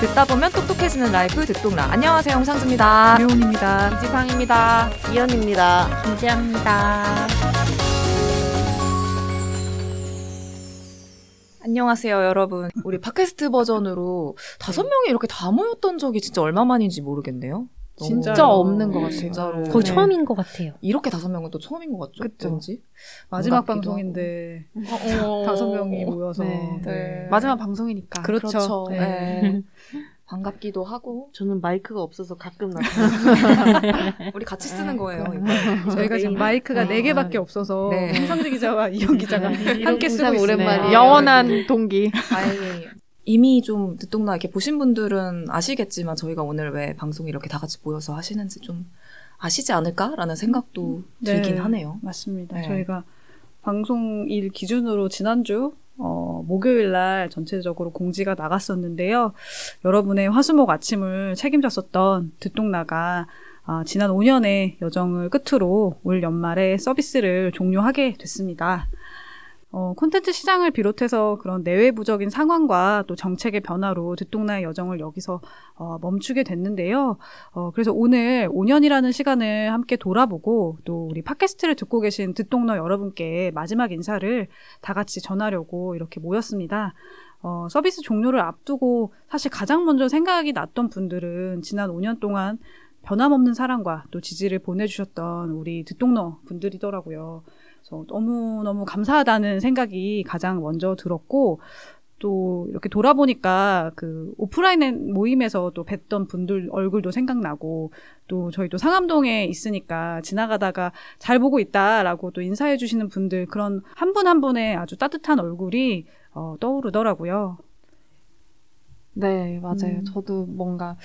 듣다 보면 똑똑해지는 life 듣똑라. 안녕하세요, 홍상지입니다. 효은입니다. 이지상입니다. 이현입니다. 김지아입니다. 안녕하세요, 여러분. 우리 팟캐스트 버전으로 다섯 명이 이렇게 다 모였던 적이 진짜 얼마만인지 모르겠네요. 진짜 없는 것 같아요. 진짜로. 거의 네. 처음인 것 같아요. 이렇게 다섯 명은 또 처음인 것 같죠? 그쵸. 왠지? 마지막 방송인데 어, 어. 다섯 명이 모여서 네. 네. 마지막 방송이니까. 그렇죠. 그렇죠. 네. 네. 반갑기도 하고 저는 마이크가 없어서 가끔 나타나요. 우리 같이 쓰는 거예요. 아, 이거. 저희가 지금 마이크가 네 개밖에 없어서 네. 홍상주 기자와 이현 기자가 함께 쓰고 있습니다. 영원한 동기. 다행히 이미 좀 듣동나 이렇게 보신 분들은 아시겠지만 저희가 오늘 왜 방송 이렇게 다 같이 모여서 하시는지 좀 아시지 않을까라는 생각도 들긴 네. 하네요. 맞습니다. 네. 저희가 방송일 기준으로 지난주 어, 목요일 날 전체적으로 공지가 나갔었는데요. 여러분의 화수목 아침을 책임졌었던 듣동나가 아, 지난 5년의 여정을 끝으로 올 연말에 서비스를 종료하게 됐습니다. 어, 콘텐츠 시장을 비롯해서 그런 내외부적인 상황과 또 정책의 변화로 듣동나의 여정을 여기서 어, 멈추게 됐는데요. 어, 그래서 오늘 5년이라는 시간을 함께 돌아보고 또 우리 팟캐스트를 듣고 계신 듣동너 여러분께 마지막 인사를 다 같이 전하려고 이렇게 모였습니다. 어, 서비스 종료를 앞두고 사실 가장 먼저 생각이 났던 분들은 지난 5년 동안 변함없는 사랑과 또 지지를 보내주셨던 우리 듣동너 분들이더라고요. 그래서 너무너무 감사하다는 생각이 가장 먼저 들었고, 또 이렇게 돌아보니까 그 오프라인 모임에서 또 뵀던 분들 얼굴도 생각나고 또 저희 또 상암동에 있으니까 지나가다가 잘 보고 있다라고 또 인사해 주시는 분들 그런 한 분한 분의 아주 따뜻한 얼굴이 어, 떠오르더라고요. 네, 맞아요. 음. 저도 뭔가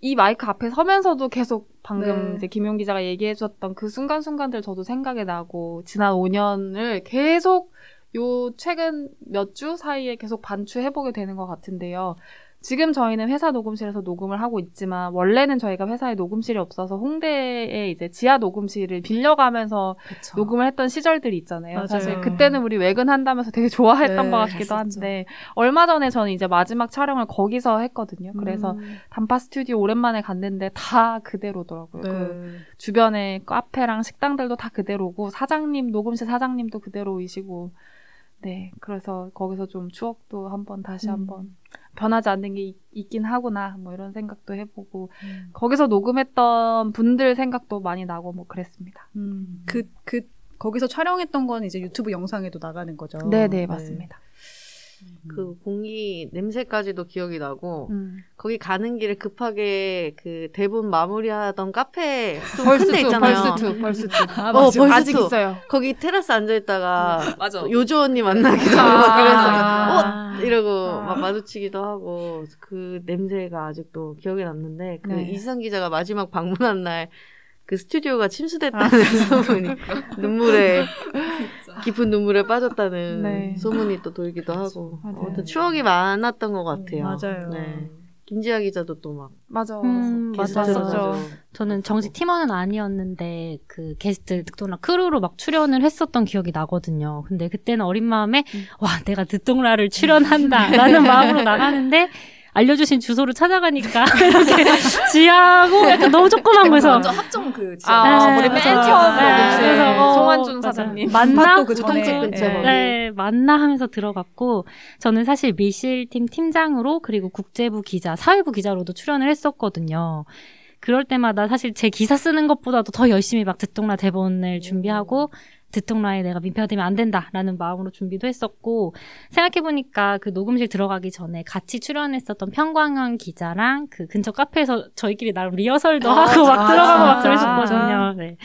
이 마이크 앞에 서면서도 계속 방금 네. 이제 김용 기자가 얘기해 주셨던 그 순간순간들 저도 생각이 나고 지난 5년을 계속 요 최근 몇 주 사이에 계속 반추해 보게 되는 것 같은데요. 지금 저희는 회사 녹음실에서 녹음을 하고 있지만 원래는 저희가 회사에 녹음실이 없어서 홍대에 이제 지하 녹음실을 빌려가면서 그쵸. 녹음을 했던 시절들이 있잖아요. 맞아요. 사실 그때는 우리 외근한다면서 되게 좋아했던 네, 것 같기도. 한데 얼마 전에 저는 이제 마지막 촬영을 거기서 했거든요. 그래서 음, 단파 스튜디오 오랜만에 갔는데 다 그대로더라고요. 그 네. 주변에 카페랑 식당들도 다 그대로고 사장님 녹음실 사장님도 그대로이시고 네 그래서 거기서 좀 추억도 한번 다시 음. 한번 변하지 않는 게 있, 있긴 하구나 뭐 이런 생각도 해보고 음. 거기서 녹음했던 분들 생각도 많이 나고 뭐 그랬습니다. 음, 그, 그, 거기서 촬영했던 건 이제 유튜브 영상에도 나가는 거죠. 네네 맞습니다. 그 공기 냄새까지도 기억이 나고 음. 거기 가는 길에 급하게 그 대본 마무리하던 카페 좀 벌스 큰데 투 있잖아요. 벌스 투 벌스 투 아, 어, 맞아. 벌스 아직 투. 있어요. 거기 테라스 앉아 있다가 맞아. 요조 언니 만나기도 아. 하고 그래서 아. 어 이러고 아. 막 마주치기도 하고 그 냄새가 아직도 기억에 남는데 그 네. 이지상 기자가 마지막 방문한 날 그 스튜디오가 침수됐다는 소문이 눈물에 깊은 눈물에 빠졌다는 네. 소문이 또 돌기도 하고 맞아요. 아무튼 추억이 많았던 것 같아요. 맞아요. 네. 김지아 기자도 또 막 맞아. 음. 가죠. 저는 정식 팀원은 아니었는데 그 게스트 득동라 크루로 막 출연을 했었던 기억이 나거든요. 근데 그때는 어린 마음에 와 내가 득동라를 출연한다라는 마음으로 나가는데 알려주신 주소를 찾아가니까 이렇게 지하고 약간 너무 조그만 거에서 합정 그 지역. 아, 네, 우리 맞아. 맨 처음 네, 그래서, 어, 송환준. 사장님. 맞나? 팟도 그 전에. 우통집 근처 네. 네, 맞나 하면서 들어갔고, 저는 사실 밀실팀 팀장으로, 그리고 국제부 기자, 사회부 기자로도 출연을 했었거든요. 그럴 때마다 사실 제 기사 쓰는 것보다도 더 열심히 막 듣동라 대본을 준비하고, 듣동라에 내가 민폐가 되면 안 된다라는 마음으로 준비도 했었고, 생각해보니까 그 녹음실 들어가기 전에 같이 출연했었던 평광현 기자랑 그 근처 카페에서 저희끼리 나름 리허설도 아, 하고 막 아, 들어가고 막 진짜? 그랬었거든요. 네.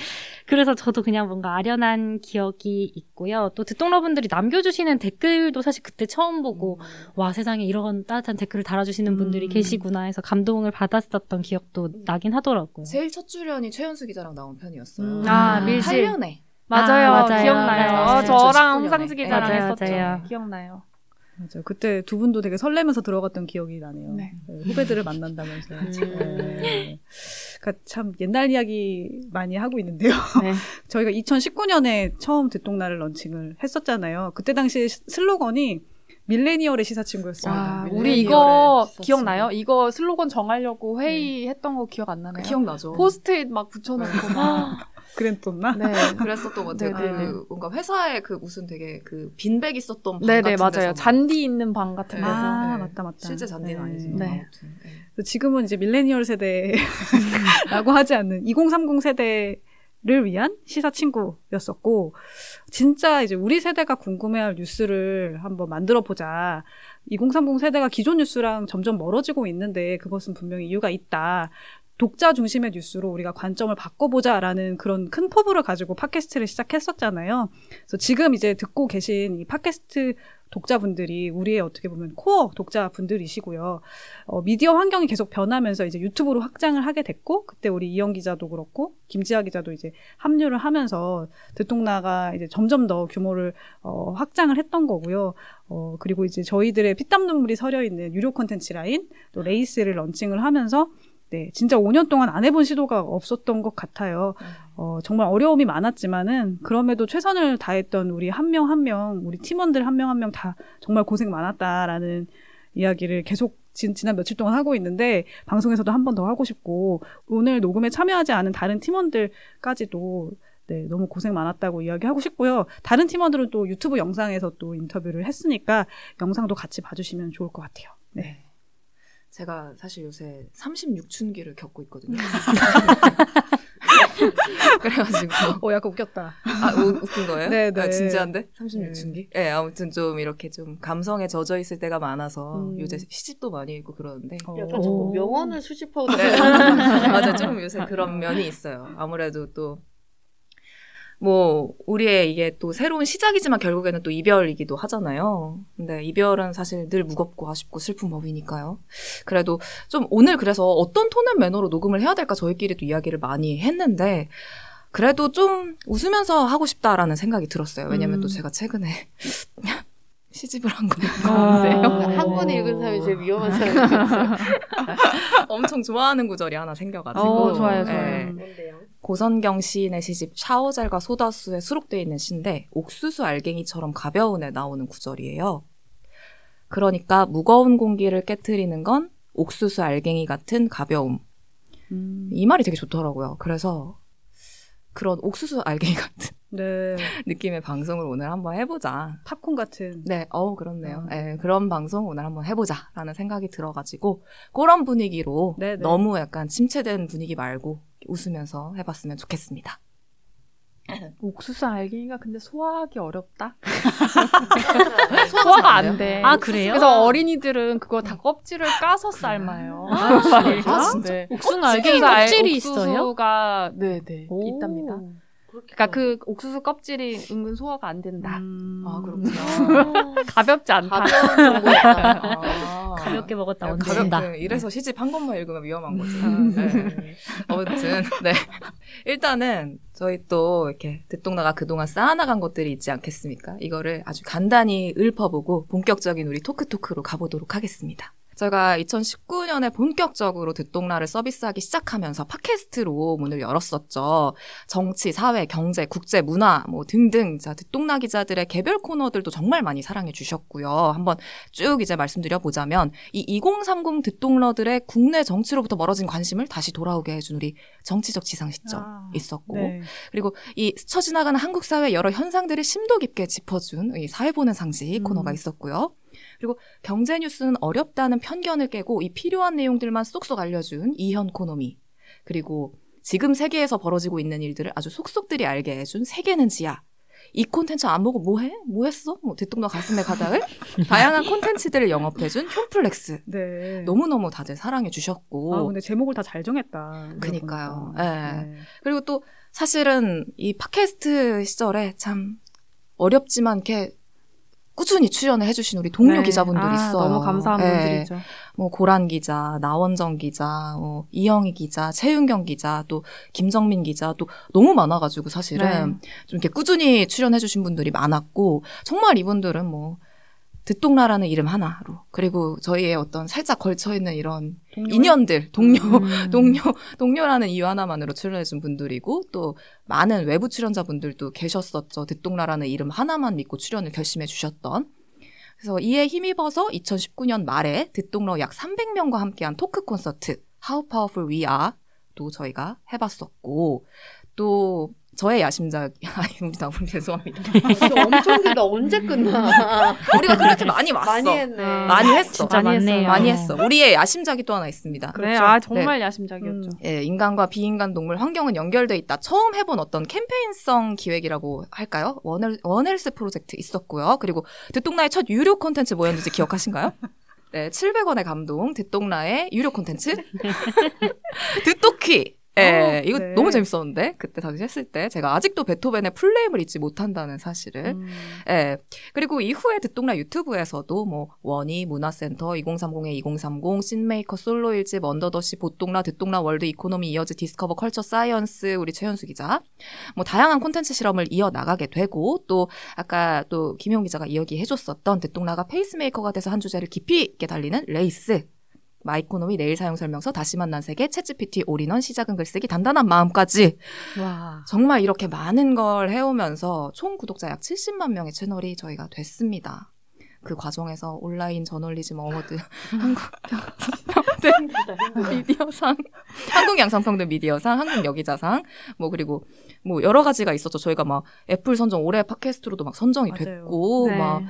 그래서 저도 그냥 뭔가 아련한 기억이 있고요. 또 듣동러분들이 남겨주시는 댓글도 사실 그때 처음 보고 와 세상에 이런 따뜻한 댓글을 달아주시는 분들이 음. 계시구나 해서 감동을 받았었던 기억도 나긴 하더라고요. 제일 첫 출연이 최연수 기자랑 나온 편이었어요. 음. 아, 밀실. 8년에. 맞아요. 아, 맞아요. 기억나요. 네. 어, 저랑 2019년에. 홍상지 기자랑 맞아요, 했었죠. 맞아요. 기억나요. 맞아요. 그때 두 분도 되게 설레면서 들어갔던 기억이 나네요. 네. 네, 후배들을 만난다면서. 음. 네. 그러니까 참 옛날 이야기 많이 하고 있는데요. 네. 저희가 2019년에 처음 듣똑라를 런칭을 했었잖아요. 그때 당시 슬로건이 밀레니얼의 시사 친구였습니다. 와, 밀레니얼의 우리 이거 시사친. 기억나요? 이거 슬로건 정하려고 회의했던 거 기억 안 나나요? 기억나죠? 포스트잇 막 붙여놓고 막. 그랬었나? 네. 그랬었던 것 같아요. 네네네. 그 뭔가 회사에 그 무슨 되게 그 beanbag 있었던 방 네네, 같은 맞아요. 데서 막 잔디 있는 방 같은 네. 데서. 아, 네. 맞다, 맞다. 실제 잔디는 네. 아니지만 네. 아무튼 네. 그래서 지금은 이제 밀레니얼 세대라고 하지 않는 2030 세대 를 위한 시사 친구였었고, 진짜 이제 우리 세대가 궁금해할 뉴스를 한번 만들어 보자. 2030 세대가 기존 뉴스랑 점점 멀어지고 있는데 그것은 분명히 이유가 있다. 독자 중심의 뉴스로 우리가 관점을 바꿔보자라는 그런 큰 포부를 가지고 팟캐스트를 시작했었잖아요. 그래서 지금 이제 듣고 계신 이 팟캐스트 독자분들이 우리의 어떻게 보면 core 독자분들이시고요. 어, 미디어 환경이 계속 변하면서 이제 유튜브로 확장을 하게 됐고, 그때 우리 이현 기자도 그렇고, 김지아 기자도 이제 합류를 하면서 듣똑라가 이제 점점 더 규모를 어, 확장을 했던 거고요. 어, 그리고 이제 저희들의 피땀 눈물이 서려 있는 유료 콘텐츠 라인, 또 레이스를 런칭을 하면서 네, 진짜 5년 동안 안 해본 시도가 없었던 것 같아요. 어, 정말 어려움이 많았지만은, 그럼에도 최선을 다했던 우리 한 명 한 명, 우리 팀원들 한 명 한 명 다 정말 고생 많았다라는 이야기를 계속 지, 지난 며칠 동안 하고 있는데, 방송에서도 한 번 더 하고 싶고, 오늘 녹음에 참여하지 않은 다른 팀원들까지도 네, 너무 고생 많았다고 이야기하고 싶고요. 다른 팀원들은 또 유튜브 영상에서 또 인터뷰를 했으니까 영상도 같이 봐주시면 좋을 것 같아요. 네. 제가 사실 요새 36춘기를 겪고 있거든요. 그래가지고 어, 약간 웃겼다. 아 우- 웃긴 거예요? 네, 네. 아, 진지한데 36춘기? 네. 아무튼 좀 이렇게 좀 감성에 젖어 있을 때가 많아서 음. 요새 시집도 많이 읽고 그러는데 어. 약간 자꾸 오. 명언을 수집하고 네. 맞아 좀 요새 그런 면이 있어요. 아무래도 또 뭐 우리의 이게 또 새로운 시작이지만 결국에는 또 이별이기도 하잖아요. 근데 이별은 사실 늘 무겁고 아쉽고 슬픈 법이니까요. 그래도 좀 오늘 그래서 어떤 톤앤 매너로 녹음을 해야 될까 저희끼리도 이야기를 많이 했는데 그래도 좀 웃으면서 하고 싶다라는 생각이 들었어요. 왜냐면 음. 또 제가 최근에 시집을 한 아. 건데요. 한 권을 읽은 사람이 제일 위험한 사람이었어요. 엄청 좋아하는 구절이 하나 생겨가지고. 어, 좋아요, 예. 좋아요. 뭔데요? 고선경 시인의 시집 샤워젤과 소다수에 수록되어 있는 시인데 옥수수 알갱이처럼 가벼운에 나오는 구절이에요. 그러니까 무거운 공기를 깨트리는 건 옥수수 알갱이 같은 가벼움. 음, 이 말이 되게 좋더라고요. 그래서 그런 옥수수 알갱이 같은 네. 느낌의 방송을 오늘 한번 해보자. 팝콘 같은. 네, 어 그렇네요. 어. 네, 그런 방송 오늘 한번 해보자라는 생각이 들어가지고 그런 분위기로 네, 네. 너무 약간 침체된 분위기 말고 웃으면서 해봤으면 좋겠습니다. 옥수수 알갱이가 근데 소화하기 어렵다. 소화가 안 돼. 아 그래요? 그래서 어린이들은 그거 다 껍질을 까서 삶아요. 아, 아, 진짜? 네. 옥수수 알갱이 옥수수 알- 껍질이 있어요? 옥수수가 네네 오. 있답니다. 그러니까 그 옥수수 껍질이 은근 소화가 안 된다. 음. 아 그렇구나. 가볍지 않다. 가벼운 정보였다. 아. 가볍게 먹었다 아. 가볍게. 이래서 시집 한 권만 읽으면 위험한 거죠. 음. 네. 아무튼 네 일단은 저희 또 이렇게 듣동나가 그동안 쌓아나간 것들이 있지 않겠습니까? 이거를 아주 간단히 읊어보고 본격적인 우리 토크토크로 가보도록 하겠습니다. 제가 2019년에 본격적으로 듣동나를 서비스하기 시작하면서 팟캐스트로 문을 열었었죠. 정치, 사회, 경제, 국제, 문화 뭐 등등 자 듣동나 기자들의 개별 코너들도 정말 많이 사랑해 주셨고요. 한번 쭉 이제 말씀드려 보자면 이 2030 듣동러들의 국내 정치로부터 멀어진 관심을 다시 돌아오게 해준 우리 정치적 지상 시점 아, 있었고 네. 그리고 이 스쳐 지나가는 한국 사회 여러 현상들을 심도 깊게 짚어준 이 사회 보는 상식 음. 코너가 있었고요. 그리고 경제 뉴스는 어렵다는 편견을 깨고 이 필요한 내용들만 쏙쏙 알려준 이현 코노미 그리고 지금 세계에서 벌어지고 있는 일들을 아주 속속들이 알게 해준 세계는 지야. 이 콘텐츠 안 보고 뭐 해? 뭐 했어? 뭐 대통령 가슴에 가닥을? 다양한 콘텐츠들을 영업해준 홈플렉스. 네. 너무너무 다들 사랑해 주셨고. 아, 근데 제목을 다 잘 정했다. 그니까요. 예. 그리고 또 사실은 이 팟캐스트 시절에 참 어렵지만 이렇게 꾸준히 출연을 해주신 우리 동료 네. 기자분들 아, 있어요. 너무 감사한 예. 분들이죠. 뭐 고란 기자, 나원정 기자, 뭐 이영희 기자, 최윤경 기자, 또 김정민 기자, 또 너무 많아가지고 사실은 네. 좀 이렇게 꾸준히 출연해주신 분들이 많았고 정말 이분들은 뭐 듣동라라는 이름 하나로 그리고 저희의 어떤 살짝 걸쳐 있는 이런 동료? 인연들, 동료, 음. 동료, 동료라는 이유 하나만으로 출연해준 분들이고 또 많은 외부 출연자분들도 계셨었죠. 듣동라라는 이름 하나만 믿고 출연을 결심해 주셨던. 그래서 이에 힘입어서 2019년 말에 듣동러 약 300명과 함께한 토크 콘서트 How Powerful We Are 도 저희가 해봤었고 또 저의 야심작 아니 너무 죄송합니다. 진짜 엄청 길다. 언제 끝나? 우리가 그렇게 많이 왔어. 많이 했네. 많이 했어. 진짜 많이. 했어요. 많이 했어. 우리의 야심작이 또 하나 있습니다. 네, 아 정말 야심작이었죠. 음. 예, 인간과 비인간 동물 환경은 연결돼 있다. 처음 해본 어떤 캠페인성 기획이라고 할까요? 원헬, 원헬스 프로젝트 있었고요. 그리고 듣동나의 첫 유료 콘텐츠 뭐였는지 기억하신가요? 네, 700원의 감동, 듣동나의 유료 콘텐츠. 듣도퀴. 예, 어, 이거 네. 너무 재밌었는데, 그때 당시 했을 때. 제가 아직도 베토벤의 플레임을 잊지 못한다는 사실을. 음. 예. 그리고 이후에 듣동나 유튜브에서도 뭐 원희 문화센터 2030의 2030 씬메이커 솔로 일집 언더더시 보동라 듣동라 월드 이코노미 이어즈 디스커버 컬처 사이언스 우리 최현수 기자 뭐 다양한 콘텐츠 실험을 이어 나가게 되고 또 아까 또 김용 기자가 이야기해 줬었던 듣동라가 페이스메이커가 돼서 한 주제를 깊이 있게 달리는 레이스 마이코노미 내 일 사용 설명서 다시 만난 세계 챗GPT 올인원 시작은 글쓰기 단단한 마음까지 와. 정말 이렇게 많은 걸 해오면서 총 구독자 약 70만 명의 채널이 저희가 됐습니다. 그 과정에서 온라인 저널리즘 어워드, 한국 미디어상, 한국 양성평등 미디어상, 한국 여기자상, 뭐 그리고 뭐 여러 가지가 있었죠. 저희가 막 애플 선정 올해 팟캐스트로도 막 선정이 맞아요. 됐고 네. 막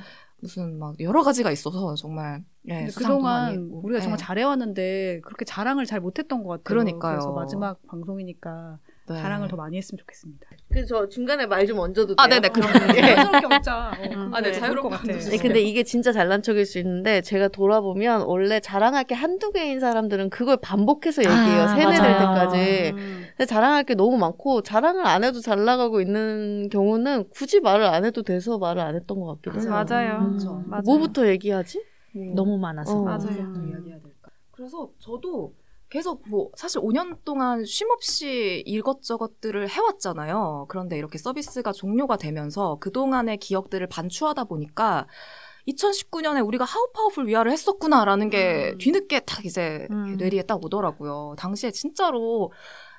무슨 막 여러 가지가 있어서 정말 예, 그동안. 우리가 정말 예. 잘해왔는데 그렇게 자랑을 잘 못했던 것 같아요. 그러니까요. 그래서 마지막 방송이니까 네. 자랑을 더 많이 했으면 좋겠습니다. 그래서 저 중간에 말 좀 얹어도 돼요? 아, 네네, 그럼. 예. 자연스럽게 먹자. 아, 네, 네. 자유롭게 것 같아. 네, 근데 이게 진짜 잘난 척일 수 있는데 제가 돌아보면 원래 자랑할 게 한두 개인 사람들은 그걸 반복해서 얘기해요. 아, 세뇌될. 때까지. 음. 근데 자랑할 게 너무 많고 자랑을 안 해도 잘 나가고 있는 경우는 굳이 말을 안 해도 돼서 말을 안 했던 것 같기도 해요. 맞아요. 음. 그렇죠. 맞아요. 뭐부터 얘기하지? 너무 많아서. 어. 맞아요. 될까? 그래서 저도 계속 뭐 사실 5년 동안 쉼 없이 이것저것들을 해왔잖아요. 그런데 이렇게 서비스가 종료가 되면서 그동안의 기억들을 반추하다 보니까 2019년에 우리가 하우 파워풀 위아를 했었구나라는 게 음. 뒤늦게 딱 이제 음. 뇌리에 딱 오더라고요. 당시에 진짜로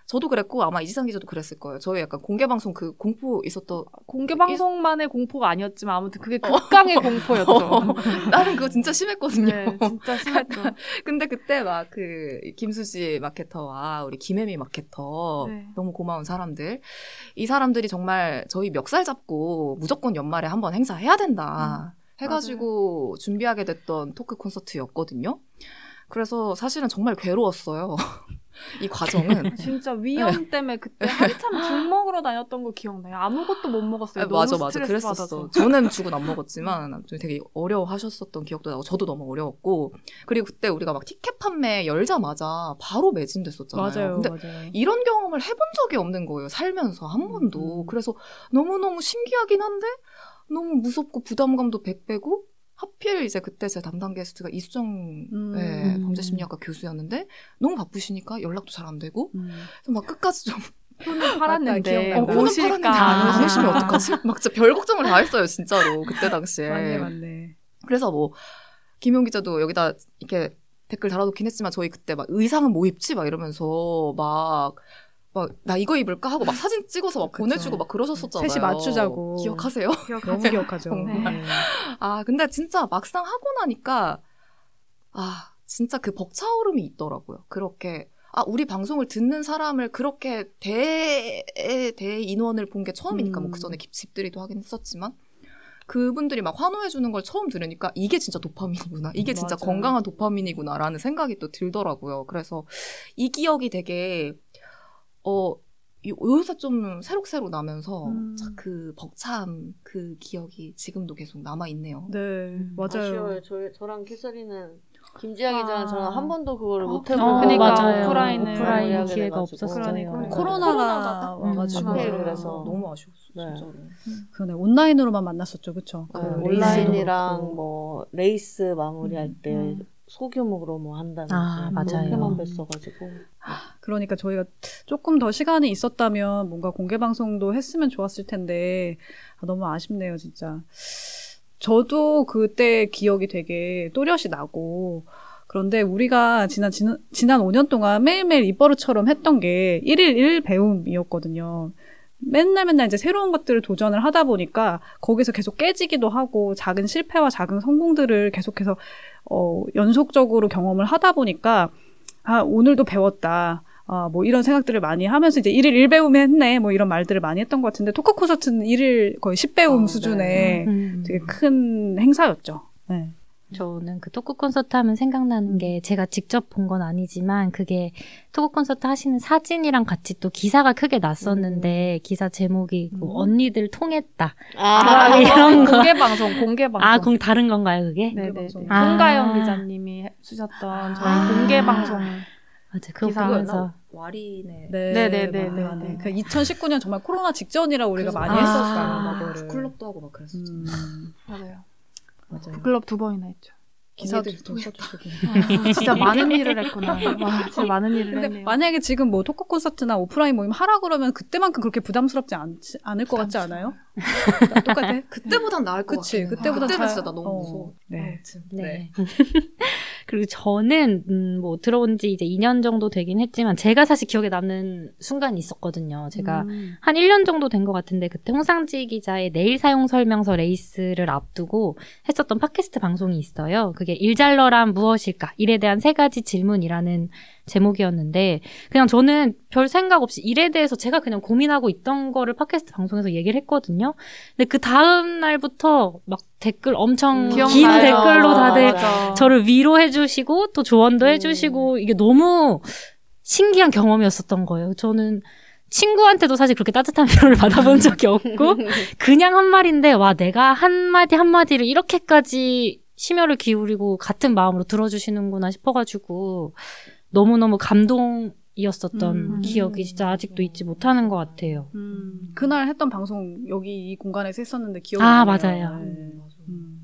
저도 그랬고 아마 이지상 기자도 그랬을 거예요. 저희 약간 공개 방송 그 공포 있었던 공개 방송만의 공포가 아니었지만 아무튼 그게 극강의 공포였죠. 나는 그거 진짜 심했거든요. 네, 진짜 심했죠. 근데 그때 막 그 김수지 마케터와 우리 김혜미 마케터 네. 너무 고마운 사람들 이 사람들이 정말 저희 멱살 잡고 무조건 연말에 한번 행사해야 된다 해가지고 준비하게 됐던 토크 콘서트였거든요. 그래서 사실은 정말 괴로웠어요. 이 과정은. 진짜 위험 때문에 그때 한참 죽 먹으러 다녔던 거 기억나요? 아무것도 못 먹었어요. 아, 너무 맞아, 맞아. 그랬었어. 받아서. 저는 죽은 안 먹었지만, 좀 되게 어려워하셨었던 기억도 나고, 저도 너무 어려웠고, 그리고 그때 우리가 막 티켓 판매 열자마자 바로 매진됐었잖아요. 맞아요. 근데 맞아요. 이런 경험을 해본 적이 없는 거예요. 살면서 한 번도. 음. 그래서 너무 너무 신기하긴 한데 너무 무섭고 부담감도 100배고 하필 이제 그때 제 담당 게스트가 이수정 음. 네, 범죄심리학과 교수였는데 너무 바쁘시니까 연락도 잘 안 되고 음. 막 끝까지 좀 표는 팔았는데 기억나. 어, 오실까 팔았는데 안. 오시면 어떡하지? 막 진짜 별 걱정을 다 했어요 진짜로 그때 당시에 맞네, 맞네. 그래서 뭐 김용 기자도 여기다 이렇게 댓글 달아놓긴 했지만 저희 그때 막 의상은 뭐 입지 막 이러면서 막 막 나 이거 입을까 하고 막 사진 찍어서 막 그쵸. 보내주고 막 그러셨었잖아요. 셋이 맞추자고. 기억하세요? 너무 기억하죠. 정말. 네. 아 근데 진짜 막상 하고 나니까 아 진짜 그 벅차오름이 있더라고요. 그렇게 아 우리 방송을 듣는 사람을 그렇게 대 대 인원을 본 게 처음이니까 뭐 음. 그 전에 집들이도 하긴 했었지만 그분들이 막 환호해 주는 걸 처음 들으니까 이게 진짜 도파민이구나. 이게 진짜 맞아요. 건강한 도파민이구나라는 생각이 또 들더라고요. 그래서 이 기억이 되게 어 요- 요새 좀 새록새록 나면서 음. 자, 그 벅참 그 기억이 지금도 계속 남아 있네요. 네, 맞아요. 아쉬워요. 저, 저랑 캐서린은 김지아 아. 기자는 저랑 한 번도 그거를 어, 못 그러니까. 해보고 그러니까 맞아요. 오프라인을 오프라인 기회가. 없었어요. 그러니까. 코로나가 와가지고 음, 그래서. 너무 아쉬웠어 네. 진짜로. 그러네 온라인으로만 만났었죠, 그렇죠? 네, 그 온라인이랑 뭐 레이스 마무리할 음, 때 음. 소규모로 뭐 한다는 아, 맞아요. 그렇게만 뵀어가지고 그러니까 저희가 조금 더 시간이 있었다면 뭔가 공개 방송도 했으면 좋았을 텐데 아, 너무 아쉽네요, 진짜. 저도 그때 기억이 되게 또렷이 나고 그런데 우리가 지난 지난, 지난 5년 동안 매일매일 입버릇처럼 했던 게 1일 1 배움이었거든요. 맨날 맨날 이제 새로운 것들을 도전을 하다 보니까 거기서 계속 깨지기도 하고 작은 실패와 작은 성공들을 계속해서 어, 연속적으로 경험을 하다 보니까 아, 오늘도 배웠다. 아, 뭐 이런 생각들을 많이 하면서 이제 일일 일배움에 했네. 뭐 이런 말들을 많이 했던 것 같은데 토크 콘서트는 일일 거의 10배움 아, 수준의 음. 되게 큰 행사였죠. 네. 저는 그 토크 콘서트 하면 생각나는 게 제가 직접 본 건 아니지만 그게 토크 콘서트 하시는 사진이랑 같이 또 기사가 크게 났었는데 기사 제목이 그 음. 언니들 통했다. 아, 아, 이런 거. 공개 방송, 공개 방송. 아, 공 다른 건가요, 그게? 네네. 방송. 아. 송가영 기자님이 해주셨던 저희 아. 공개 방송. 맞아, 그거 기사 보면서. 와리네. 네, 네네네 네. 네, 네. 그 2019년 정말 코로나 직전이라 우리가 많이 아. 했었어요. 그거를. 클럽도 하고 막 그랬었죠. 음, 맞아요. 맞아요. 클럽 두 번이나 했죠. 기사도 써주시고. 아, 진짜 많은 일을 했구나. 와, 진짜 많은 일을 근데 했네요. 만약에 지금 뭐 토크 콘서트나 오프라인 모임 하라 그러면 그때만큼 그렇게 부담스럽지 않, 않을 것 같지 않아요? 똑같아. 그때보단 나을 것 그치, 같긴 해. 그때보단 그때는 잘- 진짜 나 너무 어, 무서워. 네. 아무튼, 네. 그리고 저는 음, 뭐 들어온 지 이제 2년 정도 되긴 했지만 제가 사실 기억에 남는 순간이 있었거든요. 제가 음. 한 1년 정도 된 것 같은데 그때 홍상지 기자의 내일 사용 설명서 레이스를 앞두고 했었던 팟캐스트 방송이 있어요. 그게 일잘러란 무엇일까? 일에 대한 세 가지 질문이라는 제목이었는데 그냥 저는 별 생각 없이 일에 대해서 제가 그냥 고민하고 있던 거를 팟캐스트 방송에서 얘기를 했거든요. 근데 그 다음 날부터 막 댓글 엄청 긴 기억나요. 댓글로 다들 맞아. 저를 위로해 주시고 또 조언도 해 주시고 이게 너무 신기한 경험이었었던 거예요. 저는 친구한테도 사실 그렇게 따뜻한 위로를 받아본 적이 없고 그냥 한 말인데 와 내가 한 마디 한 마디를 이렇게까지 심혈을 기울이고 같은 마음으로 들어주시는구나 싶어가지고 너무너무 감동이었었던 음. 기억이 진짜 아직도 잊지 못하는 것 같아요. 음, 그날 했던 방송 여기 이 공간에서 했었는데 기억이 아, 나네요. 맞아요. 네. 음.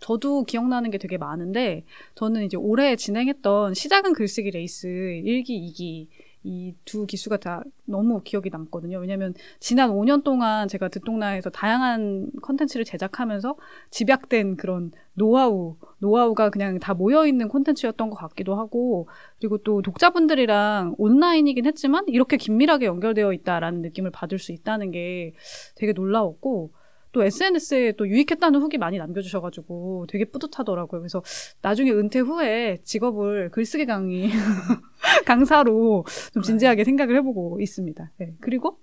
저도 기억나는 게 되게 많은데 저는 이제 올해 진행했던 시작은 글쓰기 레이스 1기, 2기 이 두 기수가 다 너무 기억이 남거든요. 왜냐하면 지난 5년 동안 제가 듣똑라에서 다양한 컨텐츠를 제작하면서 집약된 그런 노하우, 노하우가 그냥 다 모여있는 콘텐츠였던 것 같기도 하고 그리고 또 독자분들이랑 온라인이긴 했지만 이렇게 긴밀하게 연결되어 있다라는 느낌을 받을 수 있다는 게 되게 놀라웠고 또 SNS에 또 유익했다는 후기 많이 남겨주셔가지고 되게 뿌듯하더라고요. 그래서 나중에 은퇴 후에 직업을 글쓰기 강의 강사로 좀 진지하게 생각을 해보고 있습니다. 네. 그리고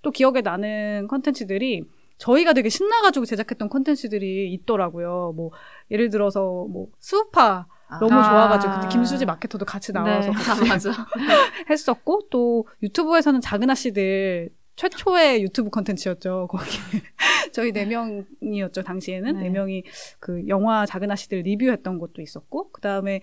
또 기억에 나는 컨텐츠들이 저희가 되게 신나가지고 제작했던 컨텐츠들이 있더라고요. 뭐 예를 들어서 뭐 수우파 너무 아. 좋아가지고 그때 김수지 마케터도 같이 나와서 네. 같이 맞아. 했었고 또 유튜브에서는 작은 아씨들 최초의 유튜브 컨텐츠였죠. 거기 저희 네 명이었죠 당시에는 네. 네 명이 그 영화 작은 아씨들 리뷰했던 것도 있었고 그 다음에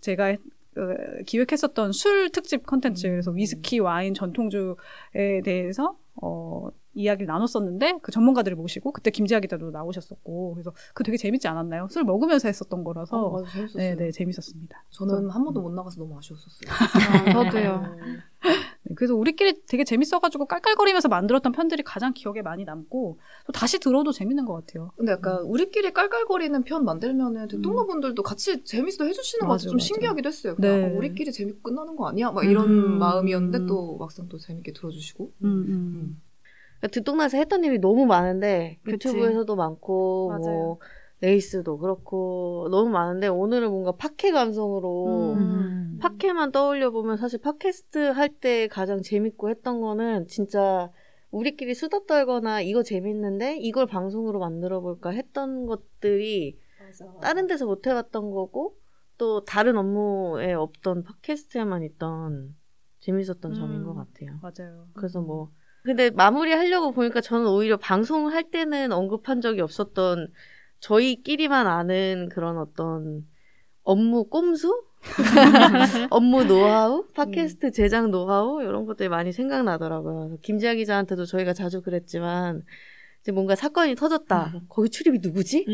제가 어, 기획했었던 술 특집 컨텐츠 그래서 위스키 와인 전통주에 대해서 어 이야기를 나눴었는데 그 전문가들을 모시고 그때 김지아 기자도 나오셨었고 그래서 그 되게 재밌지 않았나요? 술 먹으면서 했었던 거라서 어, 맞아, 재밌었어요. 네, 네, 재밌었습니다. 저는 한 번도 못 나가서 너무 아쉬웠었어요. 아, 저도요. 네, 그래서 우리끼리 되게 재밌어가지고 깔깔거리면서 만들었던 편들이 가장 기억에 많이 남고 또 다시 들어도 재밌는 것 같아요. 근데 약간 우리끼리 깔깔거리는 편 만들면은 대통령분들도 같이 재밌어 해주시는 것 같아서 좀 맞아. 신기하기도 했어요. 그냥 네. 어, 우리끼리 재밌고 끝나는 거 아니야? 막 이런 음. 마음이었는데 또 막상 또 재밌게 들어주시고. 음, 그러니까 듣동나에서 했던 일이 너무 많은데 그치. 유튜브에서도 많고 맞아요. 뭐 레이스도 그렇고 너무 많은데 오늘은 뭔가 팟캐 감성으로 음. 팟캐만 떠올려 보면 사실 팟캐스트 할 때 가장 재밌고 했던 거는 진짜 우리끼리 수다 떨거나 이거 재밌는데 이걸 방송으로 만들어 볼까 했던 것들이 다른 데서 못 해봤던 거고 또 다른 업무에 없던 팟캐스트에만 있던 재밌었던 음. 점인 것 같아요. 맞아요. 그래서 뭐 근데 마무리 하려고 보니까 저는 오히려 방송할 때는 언급한 적이 없었던 저희끼리만 아는 그런 어떤 업무 꼼수? 업무 노하우? 팟캐스트 제작 노하우? 이런 것들이 많이 생각나더라고요. 김지아 기자한테도 저희가 자주 그랬지만 이제 뭔가 사건이 터졌다. 거기 출입이 누구지?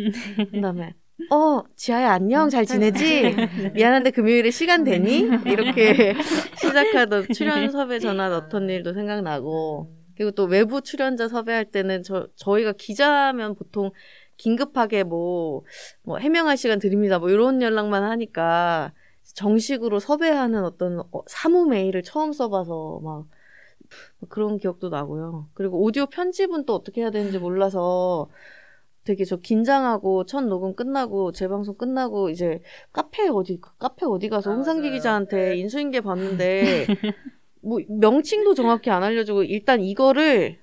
그 다음에 어, 지아야 안녕 잘 지내지? 미안한데 금요일에 시간 되니? 이렇게 시작하던 출연 섭외 전화 넣던 일도 생각나고 그리고 또 외부 출연자 섭외할 때는 저 저희가 기자면 보통 긴급하게 뭐, 뭐 해명할 시간 드립니다. 뭐 이런 연락만 하니까 정식으로 섭외하는 어떤 어, 사무 메일을 처음 써봐서 막 그런 기억도 나고요. 그리고 오디오 편집은 또 어떻게 해야 되는지 몰라서 되게 저 긴장하고 첫 녹음 끝나고 재방송 끝나고 이제 카페 어디 카페 어디 가서 아, 홍상기. 기자한테 네. 인수인계 봤는데 뭐 명칭도 정확히 안 알려주고 일단 이거를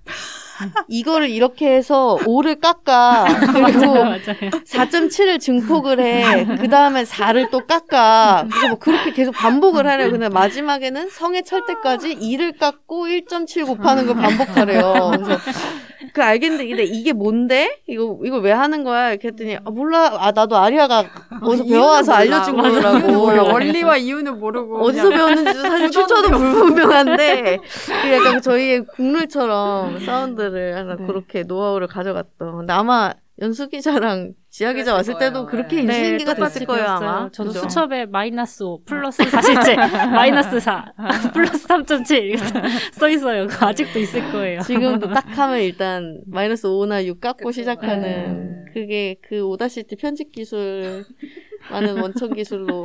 이거를 이렇게 해서 5를 깎아 그리고 맞아요. 4.7을 증폭을 해. 그 다음에 4를 또 깎아. 그래서 뭐 그렇게 계속 반복을 하래요. 근데 마지막에는 성에 찰 때까지 2를 깎고 1.7 곱하는 걸 반복하래요. 그래서 그 알겠는데 근데 이게 뭔데? 이거 이거 왜 하는 거야? 이렇게 했더니 아 몰라. 아 나도 아리아가 어디서 배워와서 알려준 거더라고. 몰라. 원리와 이유는 모르고 어디서 배웠는지도 사실 출처도 불분명한데 그 약간 저희의 국룰처럼 사운드를 하나 네. 그렇게 노하우를 가져갔던. 근데 아마 연수 기자랑 지아 기자 그랬을 왔을 때도 거예요. 그렇게 네. 인수인계가 똑같이 됐을 거예요. 아마. 저도 그죠? 수첩에 마이너스 5 플러스 4실제 마이너스 4 플러스 3.7 이렇게 써 있어요. 그거 아직도 있을 거예요. 지금도 딱 하면 일단 마이너스 5나 6 깎고 그쵸. 시작하는 네. 그게 그 Audacity 편집 기술 많은 원천 기술로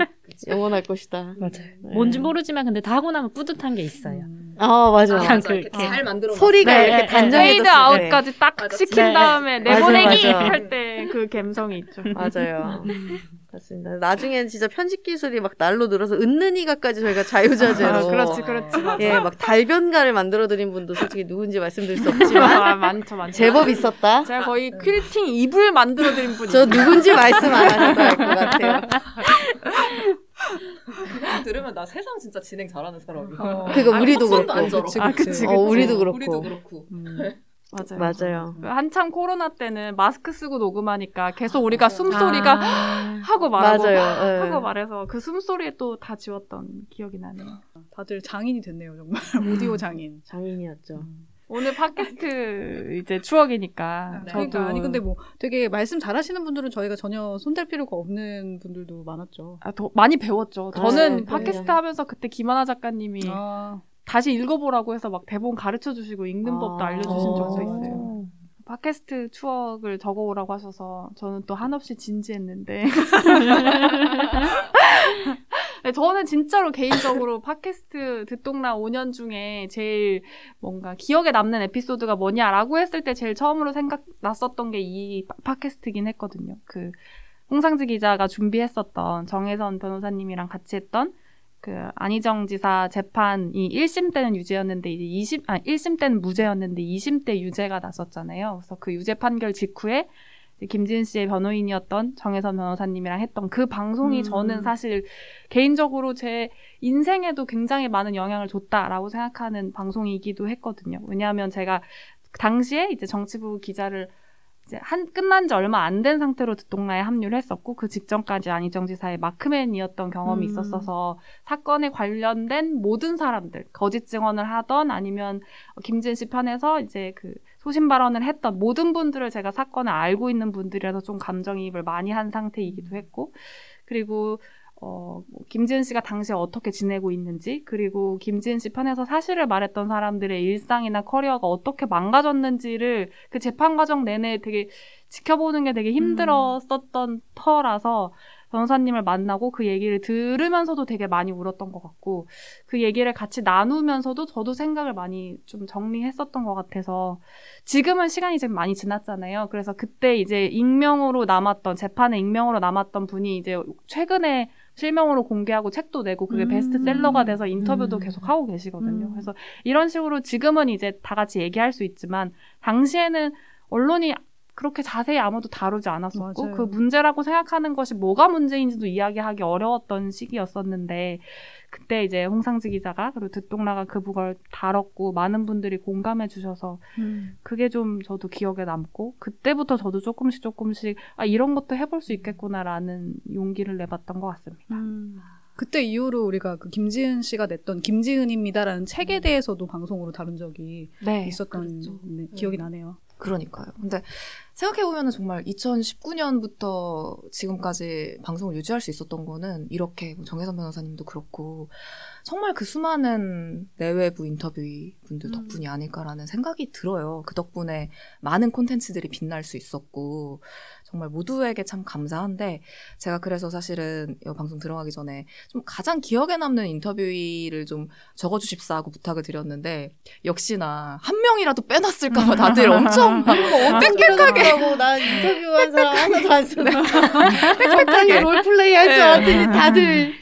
영원할 것이다. 맞아요. 네. 뭔지 모르지만 근데 다 하고 나면 뿌듯한 게 있어요. 아 맞아. 그냥 맞아. 그- 이렇게 잘 만들어 소리가 네, 이렇게 네, 단정해졌을 페이드 때. 아웃까지 딱 맞아. 시킨 네. 다음에 내보내기. 할 때 그 감성이 있죠. 맞아요. 맞습니다. 나중엔 진짜 편집 기술이 막 날로 늘어서 은는이가까지 저희가 자유자재로 아, 그렇지, 그렇지. 맞아. 예, 막 달변가를 만들어드린 분도 솔직히 누군지 말씀드릴 수 없지만 아, 많죠, 많죠. 제법 있었다. 제가 거의 퀼팅 이불 만들어드린 분이 저 누군지 말씀 안 하셔도 할것 같아요. 들으면 나 세상 진짜 진행 잘하는 사람이야. 어. 그거 아니, 우리도 그렇고. 안 절어. 그치, 아, 그치. 그치, 어, 우리도 그렇고. 우리도 그렇고. 음. 맞아요. 맞아요. 한참 코로나 때는 마스크 쓰고 녹음하니까 계속 우리가 숨소리가 아, 하고 말하고 맞아요. 예. 하고 말해서 그 숨소리에 또 다 지웠던 기억이 나네요. 다들 장인이 됐네요 정말 오디오 장인. 장인이었죠. 오늘 팟캐스트 이제 추억이니까 네. 저도 그러니까 아니 근데 뭐 되게 말씀 잘하시는 분들은 저희가 전혀 손댈 필요가 없는 분들도 많았죠. 아, 더 많이 배웠죠. 아, 저는 네. 팟캐스트 하면서 그때 김하나 작가님이 아, 다시 읽어보라고 해서 막 대본 가르쳐 주시고 읽는 아. 법도 알려주신 어. 적도 있어요. 팟캐스트 추억을 적어오라고 하셔서 저는 또 한없이 진지했는데. 네, 저는 진짜로 개인적으로 팟캐스트 듣동라 5년 중에 제일 뭔가 기억에 남는 에피소드가 뭐냐라고 했을 때 제일 처음으로 생각났었던 게 이 팟캐스트긴 했거든요. 그 홍상지 기자가 준비했었던 정혜선 변호사님이랑 같이 했던 그 안희정 지사 재판이 1심 때는 유죄였는데 이제 20, 아 1심 때는 무죄였는데 2심 때 유죄가 났었잖아요. 그래서 그 유죄 판결 직후에 김지은 씨의 변호인이었던 정혜선 변호사님이랑 했던 그 방송이 음. 저는 사실 개인적으로 제 인생에도 굉장히 많은 영향을 줬다라고 생각하는 방송이기도 했거든요. 왜냐하면 제가 당시에 이제 정치부 기자를 이제 한 끝난 지 얼마 안 된 상태로 듣동라에 합류를 했었고 그 직전까지 안희정 지사의 마크맨이었던 경험이 음. 있었어서 사건에 관련된 모든 사람들 거짓 증언을 하던 아니면 김진 씨 편에서 이제 그 소신 발언을 했던 모든 분들을 제가 사건을 알고 있는 분들이라서 좀 감정이입을 많이 한 상태이기도 했고 그리고 어, 뭐 김지은 씨가 당시에 어떻게 지내고 있는지, 그리고 김지은 씨 편에서 사실을 말했던 사람들의 일상이나 커리어가 어떻게 망가졌는지를 그 재판 과정 내내 되게 지켜보는 게 되게 힘들었었던 터라서 변호사님을 만나고 그 얘기를 들으면서도 되게 많이 울었던 것 같고, 그 얘기를 같이 나누면서도 저도 생각을 많이 좀 정리했었던 것 같아서, 지금은 시간이 좀 많이 지났잖아요. 그래서 그때 이제 익명으로 남았던, 재판에 익명으로 남았던 분이 이제 최근에 실명으로 공개하고 책도 내고 그게 음. 베스트셀러가 돼서 인터뷰도 음. 계속 하고 계시거든요. 음. 그래서 이런 식으로 지금은 이제 다 같이 얘기할 수 있지만 당시에는 언론이 그렇게 자세히 아무도 다루지 않았었고 맞아요. 그 문제라고 생각하는 것이 뭐가 문제인지도 이야기하기 어려웠던 시기였었는데 그때 이제 홍상지 기자가 그리고 듣동라가 그 부걸 다뤘고 많은 분들이 공감해 주셔서 음. 그게 좀 저도 기억에 남고 그때부터 저도 조금씩 조금씩 아 이런 것도 해볼 수 있겠구나라는 용기를 내봤던 것 같습니다. 음. 그때 이후로 우리가 그 김지은 씨가 냈던 김지은입니다라는 책에 대해서도 방송으로 다룬 적이 네. 있었던 그랬죠. 네, 기억이 나네요. 그러니까요. 근데 생각해보면 정말 2019년부터 지금까지 방송을 유지할 수 있었던 거는 이렇게 뭐 정혜선 변호사님도 그렇고 정말 그 수많은 내외부 인터뷰 분들 음. 덕분이 아닐까라는 생각이 들어요. 그 덕분에 많은 콘텐츠들이 빛날 수 있었고 정말 모두에게 참 감사한데 제가 그래서 사실은 이 방송 들어가기 전에 좀 가장 기억에 남는 인터뷰를 좀 적어주십사 하고 부탁을 드렸는데 역시나 한 명이라도 빼놨을까봐 다들 엄청 막 빽빽하게 하고 난 인터뷰한 사람 하나도 안 쓰네. 빽빽하게 롤플레이 할줄 네. 알았더니 다들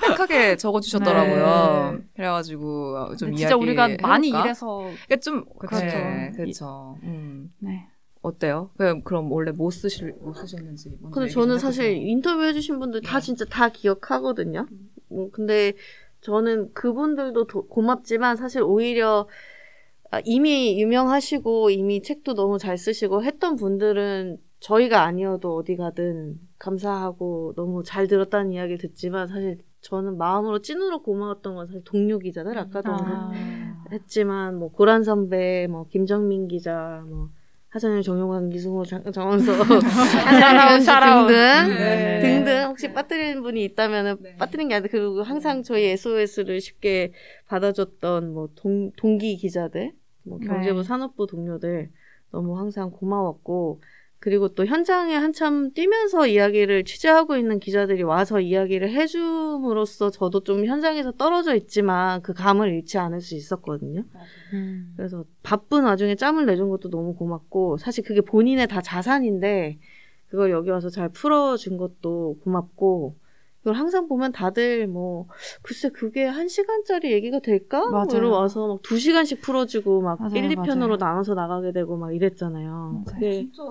빽빽하게 적어주셨더라고요. 네. 그래가지고 좀 근데 이야기 진짜 우리가 많이 해볼까? 일해서 그러니까 좀 그렇죠. 네, 그렇죠. 음. 네. 어때요? 그럼, 그럼 원래 뭐 쓰실 뭐 쓰셨는지 근데 저는 해보세요. 사실 인터뷰 해주신 분들 다 네. 진짜 다 기억하거든요. 뭐 근데 저는 그분들도 도- 고맙지만 사실 오히려 아, 이미 유명하시고 이미 책도 너무 잘 쓰시고 했던 분들은 저희가 아니어도 어디 가든 감사하고 너무 잘 들었다는 이야기를 듣지만 사실 저는 마음으로 찐으로 고마웠던 건 사실 동료 기자들 아까도 아. 했지만 뭐 고란 선배, 뭐 김정민 기자, 뭐 하정일, 정용환, 기승호, 장- 정원서, 한상현 씨 샤라웃. 등등 네. 등등 혹시 빠뜨리는 분이 있다면은 네. 빠뜨린 게 아니라 그리고 항상 저희 SOS를 쉽게 받아줬던 뭐 동, 동기 기자들, 뭐 경제부 네. 산업부 동료들 너무 항상 고마웠고 그리고 또 현장에 한참 뛰면서 이야기를 취재하고 있는 기자들이 와서 이야기를 해줌으로써 저도 좀 현장에서 떨어져 있지만 그 감을 잃지 않을 수 있었거든요. 음. 그래서 바쁜 와중에 짬을 내준 것도 너무 고맙고 사실 그게 본인의 다 자산인데 그걸 여기 와서 잘 풀어준 것도 고맙고 이걸 항상 보면 다들 뭐 글쎄 그게 한 시간짜리 얘기가 될까? 뭐 맞아요. 이러고 와서 막 두 시간씩 풀어주고 막 맞아요, 1, 2 편으로 맞아요. 나눠서 나가게 되고 막 이랬잖아요. 맞아요. 그게 진짜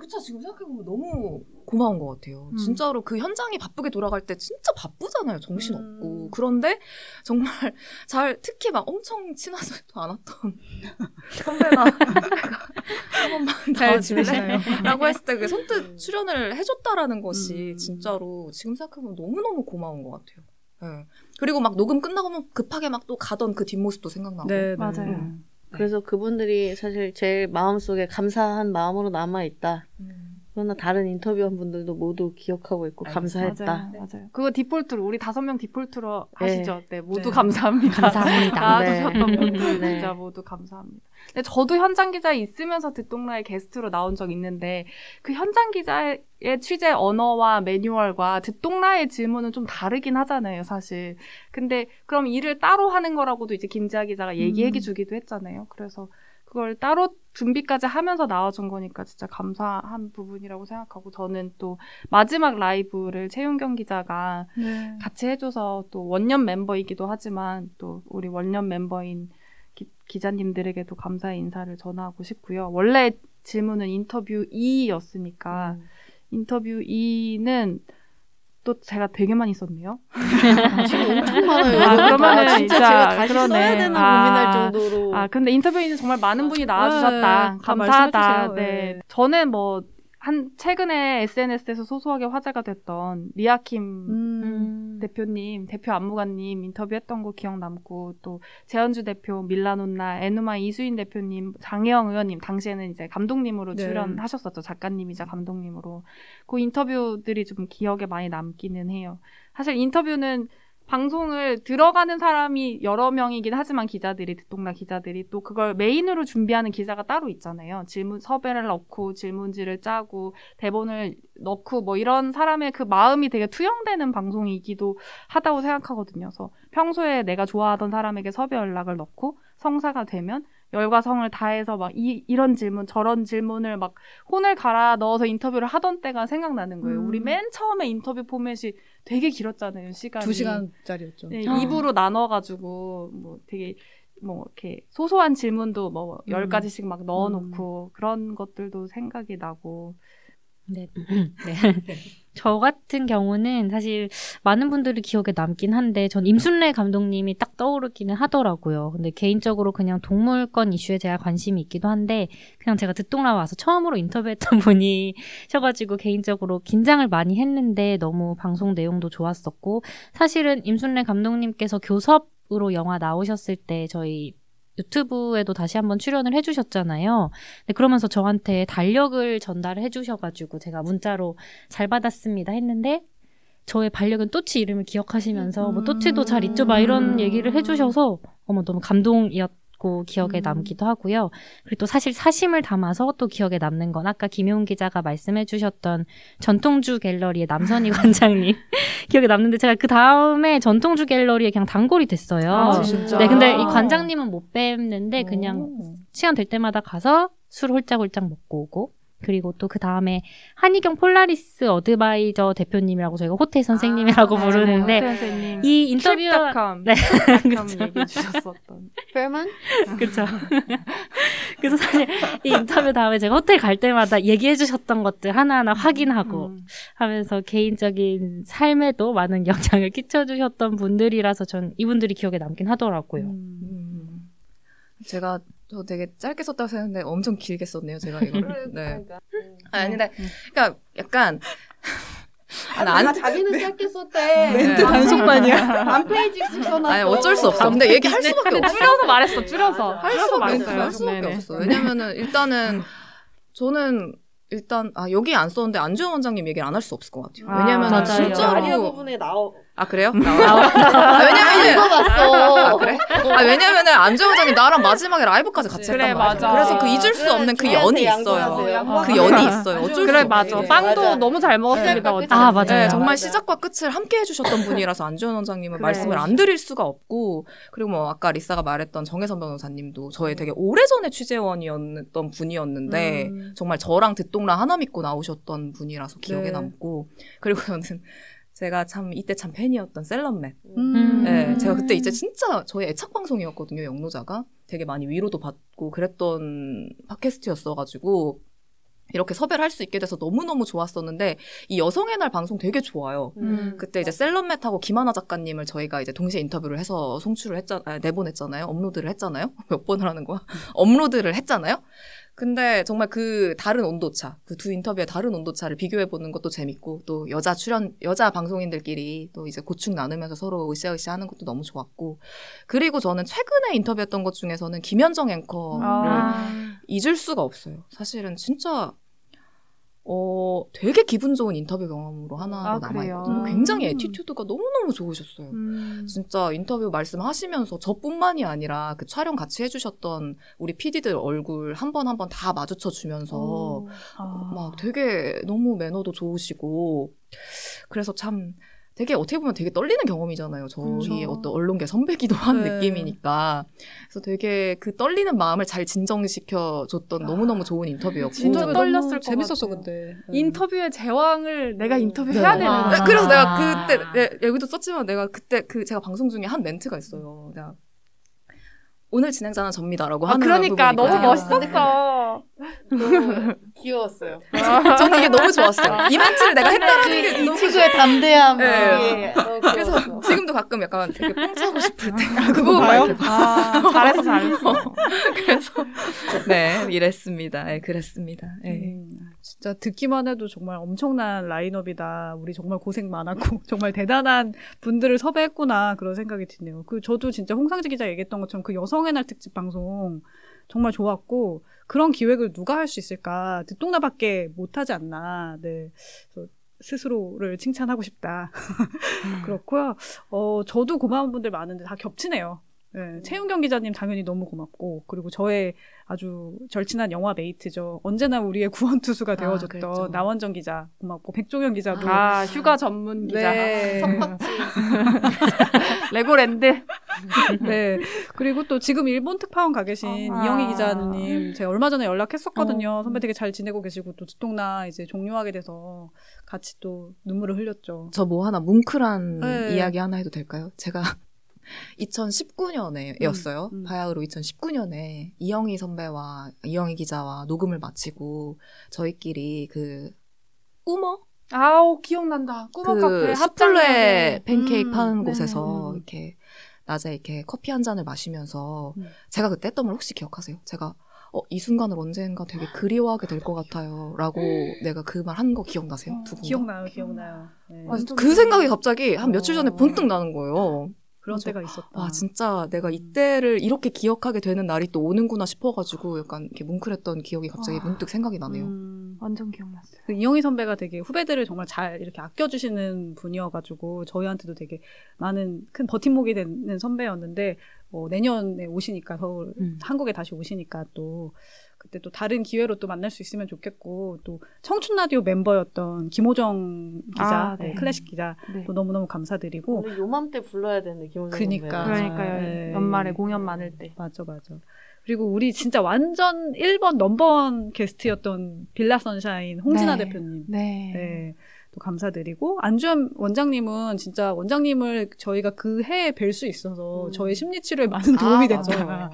그쵸 지금 생각해보면 너무 고마운 것 같아요. 음. 진짜로 그 현장이 바쁘게 돌아갈 때 진짜 바쁘잖아요. 정신 없고 음. 그런데 정말 잘 특히 막 엄청 친하지도 않았던 선배나 한 번만 잘 나와줄래? 지내시나요? 라고 했을 때 그 선뜻 출연을 해줬다라는 것이 음. 진짜로 지금 생각해보면 너무 너무 고마운 것 같아요. 예. 그리고 막 녹음 끝나고 급하게 막 또 가던 그 뒷모습도 생각나고. 네, 네. 맞아요. 그래서 그분들이 사실 제 마음속에 감사한 마음으로 남아 있다. 음. 그러나 다른 인터뷰한 분들도 모두 기억하고 있고 알겠습니다. 감사했다. 맞아요. 맞아요. 그거 디폴트로 우리 다섯 명 디폴트로 하시죠. 네, 모두 네. 감사합니다. 감사합니다. 나와주셨던 네. 분들 네. 진짜 모두 감사합니다. 근데 저도 현장 기자에 있으면서 듣동라에 게스트로 나온 적 있는데 그 현장 기자의 취재 언어와 매뉴얼과 듣동라의 질문은 좀 다르긴 하잖아요, 사실. 근데 그럼 일을 따로 하는 거라고도 이제 김지아 기자가 얘기해 음. 주기도 했잖아요. 그래서 그걸 따로 준비까지 하면서 나와준 거니까 진짜 감사한 부분이라고 생각하고 저는 또 마지막 라이브를 최윤경 기자가 네. 같이 해줘서 또 원년 멤버이기도 하지만 또 우리 원년 멤버인 기, 자님들에게도 감사의 인사를 전하고 싶고요. 원래 질문은 인터뷰 2였으니까 음. 인터뷰 2는 또 제가 되게 많이 썼네요. 지금 엄청 많아요. 아. 그러면은 아, 진짜 진짜 제가 다시 그러네. 써야 되나 아, 고민할 정도로. 아 근데 인터뷰 2는 정말 많은 분이 나와주셨다. 네, 다 감사하다. 네. 네. 저는 뭐 한 최근에 SNS에서 소소하게 화제가 됐던 리아킴 음. 대표님, 대표 안무관님 인터뷰했던 거 기억 남고 또 재현주 대표, 밀라논나, 에누마 이수인 대표님, 장혜영 의원님 당시에는 이제 감독님으로 네. 출연하셨었죠 작가님이자 감독님으로 그 인터뷰들이 좀 기억에 많이 남기는 해요. 사실 인터뷰는 방송을 들어가는 사람이 여러 명이긴 하지만 기자들이 듣동나 기자들이 또 그걸 메인으로 준비하는 기자가 따로 있잖아요. 질문 섭외를 넣고 질문지를 짜고 대본을 넣고 뭐 이런 사람의 그 마음이 되게 투영되는 방송이기도 하다고 생각하거든요. 그래서 평소에 내가 좋아하던 사람에게 섭외 연락을 넣고 성사가 되면 열과 성을 다해서 막 이, 이런 질문 저런 질문을 막 혼을 갈아 넣어서 인터뷰를 하던 때가 생각나는 거예요. 음. 우리 맨 처음에 인터뷰 포맷이 되게 길었잖아요. 시간이. 두 시간짜리였죠. 네, 입으로 나눠가지고 뭐 되게 뭐 이렇게 소소한 질문도 뭐열 음. 가지씩 막 넣어놓고 그런 것들도 생각이 나고 네. 네. 저 같은 경우는 사실 많은 분들이 기억에 남긴 한데 전 임순례 감독님이 딱 떠오르기는 하더라고요. 근데 개인적으로 그냥 동물권 이슈에 제가 관심이 있기도 한데 그냥 제가 듣동라 와서 처음으로 인터뷰했던 분이 셔가지고 개인적으로 긴장을 많이 했는데 너무 방송 내용도 좋았었고 사실은 임순례 감독님께서 교섭 으로 영화 나오셨을 때 저희 유튜브에도 다시 한번 출연을 해주셨잖아요. 네, 그러면서 저한테 달력을 전달을 해주셔가지고 제가 문자로 잘 받았습니다 했는데 저의 반려견 또치 이름을 기억하시면서 뭐 또치도 잘 있죠 막 이런 얘기를 해주셔서 어머 너무 감동이었 고 기억에 음. 남기도 하고요. 그리고 또 사실 사심을 담아서 또 기억에 남는 건 아까 김효은 기자가 말씀해 주셨던 전통주 갤러리의 남선희 관장님 기억에 남는데 제가 그 다음에 전통주 갤러리에 그냥 단골이 됐어요. 아, 진짜? 네, 근데 이 아. 관장님은 못 뵙는데 그냥 오. 시간 될 때마다 가서 술 홀짝홀짝 먹고 오고 그리고 또 그 다음에 한희경 폴라리스 어드바이저 대표님이라고 저희가 호텔 선생님이라고 아, 부르는데 네, 선생님. 이 인터뷰 네. 얘기해 주셨었던. 별만? 그쵸. 그래서 사실 이 인터뷰 다음에 제가 호텔 갈 때마다 얘기해 주셨던 것들 하나하나 확인하고 음. 하면서 개인적인 삶에도 많은 영향을 끼쳐 주셨던 분들이라서 전 이분들이 기억에 남긴 하더라고요. 음. 제가 저 되게 짧게 썼다고 생각했는데 엄청 길게 썼네요, 제가 이거를. 네. 아니, 근데, 그러니까 약간, 아, 나 안, 자기는 짧게 썼대. 멘트 단속반이야. 반 페이지씩 써놨어. 아니, 어쩔 수 없어. 근데 얘기할 수밖에 없어. 줄여서 말했어, 줄여서. 할 수밖에 없어. 할 수밖에. 없어. 왜냐면은 일단은 저는 일단 아 여기 안 썼는데 안주현 원장님 얘기를 안 할 수 없을 것 같아요. 아, 왜냐면은. 진짜로 아리아 부분에 나오. 아 그래요? 나와. 아, 왜냐면은 읽어봤어. 아 그래? 아 왜냐면은 안주현 원장님 나랑 마지막에 라이브까지 같이 그래, 했단 말이야. 맞아. 그래서 그 잊을 수 없는 그 연이 있어요. 그 연이 있어요. 어쩔 그래, 수 맞아. 없어. 빵도 맞아. 너무 잘 먹었습니다. 아, 어쨌든. 아, 맞아요. 네, 정말 맞아. 시작과 끝을 함께 해주셨던 분이라서 안주현 원장님은 그래. 말씀을 안 드릴 수가 없고 그리고 뭐 아까 리사가 말했던 정혜선 변호사님도 저의 되게 오래전에 취재원이었던 분이었는데 음. 정말 저랑 듣동랑 하나 믿고 나오셨던 분이라서 기억에 네. 남고 그리고 저는 제가 참 이때 참 팬이었던 셀럽맨 음. 네, 제가 그때 이제 진짜 저의 애착 방송이었거든요 영노자가 되게 많이 위로도 받고 그랬던 팟캐스트였어가지고 이렇게 섭외를 할 수 있게 돼서 너무너무 좋았었는데 이 여성의 날 방송 되게 좋아요. 음. 그때 이제 셀럽맷하고 김하나 작가님을 저희가 이제 동시에 인터뷰를 해서 송출을 했잖, 아, 내보냈잖아요. 업로드를 했잖아요. 몇 번을 하는 거야? 업로드를 했잖아요. 근데 정말 그 다른 온도차, 그 두 인터뷰의 다른 온도차를 비교해 보는 것도 재밌고 또 여자 출연 여자 방송인들끼리 또 이제 고충 나누면서 서로 으쌰으쌰 하는 것도 너무 좋았고 그리고 저는 최근에 인터뷰했던 것 중에서는 김현정 앵커를 아. 잊을 수가 없어요. 사실은 진짜 어 되게 기분 좋은 인터뷰 경험으로 하나로 아. 그래요? 굉장히 음. attitude가 너무너무 좋으셨어요. 음. 진짜 인터뷰 말씀하시면서 저뿐만이 아니라 그 촬영 같이 해주셨던 우리 PD들 얼굴 한 번 한 번 다 마주쳐 주면서 아. 막 되게 너무 매너도 좋으시고 그래서 참 되게 어떻게 보면 되게 떨리는 경험이잖아요. 저희 그쵸. 어떤 언론계 선배기도 한 네. 느낌이니까 그래서 되게 그 떨리는 마음을 잘 진정시켜 줬던 너무너무 좋은 인터뷰였고 진짜 떨렸을 것 재밌었어. 근데 인터뷰의 제왕을 내가 인터뷰해야 네. 되는 아. 네, 거야. 그래서 내가 아. 그때 네, 여기도 썼지만 내가 그때 그 제가 방송 중에 한 멘트가 있어요. 내가 오늘 진행자는 접니다라고 아, 하는 그러니까 부분이 너무. 멋있었어. 너무 귀여웠어요. 저는 이게 너무 좋았어요. 이 멘트를 내가 했다는 게이 너무 친구의 담대함. 네. 예, 너무 그래서 귀여웠어. 지금도 가끔 약간 되게 뽕차고 싶을 때 그거 봐요? 아, 잘했어, 잘했어. 그래서 네 이랬습니다. 네, 그랬습니다. 네. 음, 진짜 듣기만 해도 정말 엄청난 라인업이다. 우리 정말 고생 많았고 정말 대단한 분들을 섭외했구나 그런 생각이 드네요. 그 저도 진짜 홍상지 기자 얘기했던 것처럼 그 여성의 날 특집 방송 정말 좋았고 그런 기획을 누가 할 수 있을까 듣동나밖에 못하지 않나. 네. 스스로를 칭찬하고 싶다. 그렇고요. 어 저도 고마운 분들 많은데 다 겹치네요. 네, 최윤경 기자님 당연히 너무 고맙고 그리고 저의 아주 절친한 영화 mate죠. 언제나 우리의 구원 투수가 되어줬던 그랬죠. 나원정 기자 고맙고 백종현 기자도 아, 휴가 전문 기자. 네. 석박지. 레고랜드. 네. 그리고 또 지금 일본 특파원 가 계신 아. 이영희 기자님 제가 얼마 전에 연락했었거든요. 선배 되게 잘 지내고 계시고 또 듣똑라 이제 종료하게 돼서 같이 또 눈물을 흘렸죠. 저 뭐 하나 뭉클한 네. 이야기 하나 해도 될까요? 제가 2019년에였어요. 음, 음. 바야흐로 2019년에 이영희 선배와 이영희 기자와 녹음을 마치고 저희끼리 그 꾸머 아우, 기억난다. 카페 그 합장에. 수플레 팬케이크 음, 파는. 곳에서 음. 이렇게 낮에 이렇게 커피 한 잔을 마시면서 음. 제가 그때 했던 말 혹시 기억하세요? 제가 어, 이 순간을 언젠가 되게 그리워하게 될 것 같아요. 라고 내가 그 말 한 거 기억나세요? 두 분? 다? 기억나요, 기억나요. 네. 아, 그 생각이 갑자기 한 며칠 전에 어. 번뜩 나는 거예요. 그런 맞아. 때가 있었다. 아 진짜 내가 음. 이때를 이렇게 기억하게 되는 날이 또 오는구나 싶어가지고 약간 이렇게 뭉클했던 기억이 갑자기 와. 문득 생각이 나네요. 음. 완전 기억났어요. 그 이영희 선배가 되게 후배들을 정말 잘 이렇게 아껴주시는 분이어가지고 저희한테도 되게 많은 큰 버팀목이 되는 선배였는데 어, 내년에 오시니까 서울 음. 한국에 다시 오시니까 또 그때 또 다른 기회로 또 만날 수 있으면 좋겠고 또 청춘 라디오 멤버였던 김호정 기자 아, 네. 네, 클래식 기자 네. 또 너무너무 감사드리고 오늘 요맘때 불러야 되는데 김호정 그니까. 선배가. 그러니까요. 네. 연말에 공연 많을 때. 맞아 맞아 그리고 우리 진짜 완전 1번 넘버원 게스트였던 빌라 선샤인 홍진아 네. 대표님 네. 네. 또 감사드리고 안주현 원장님은 진짜 원장님을 저희가 그 해에 뵐 수 있어서 음. 저희 심리 치료에 많은 도움이 아. 맞아요.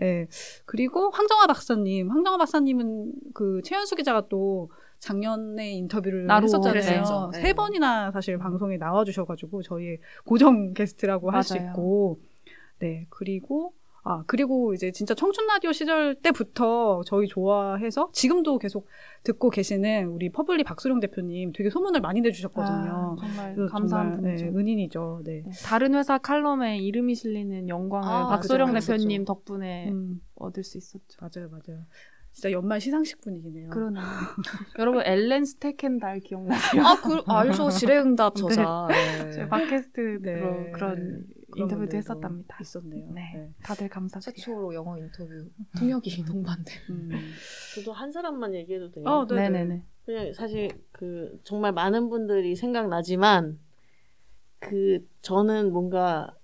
네. 예. 그리고 황정화 박사님, 황정화 박사님은 그 최현수 기자가 또 작년에 인터뷰를 했었잖아요. 네. 세 번이나 사실 방송에 나와주셔가지고 저희의 고정 게스트라고 할 수. 있고, 네 그리고 아 그리고 이제 진짜 청춘 라디오 시절 때부터 저희 좋아해서 지금도 계속 듣고 계시는 우리 퍼블리 박소령 대표님 되게 소문을 많이 내주셨거든요. 아, 정말 그래서 감사한 정말, 분이죠. 네, 은인이죠. 네. 네, 다른 회사 칼럼에 이름이 실리는 영광을 아, 박소령 그죠, 대표님. 덕분에 음, 얻을 수 있었죠. 맞아요, 맞아요. 진짜 연말 시상식 분위기네요. 그러네요. 여러분 엘렌 스테켄달 기억나세요? 아, 그, 알죠. 지뢰응답 저자. 네. 저희 팟캐스트로 네. 그런 그런 인터뷰도 했었답니다. 있었네요. 네. 네. 다들 감사드려요. 최초로 영어 인터뷰 통역이 동반된. 음. 저도 한 사람만 얘기해도 돼요. 어, 네. 네네네. 그냥 사실 그 정말 많은 분들이 생각나지만 그 저는 뭔가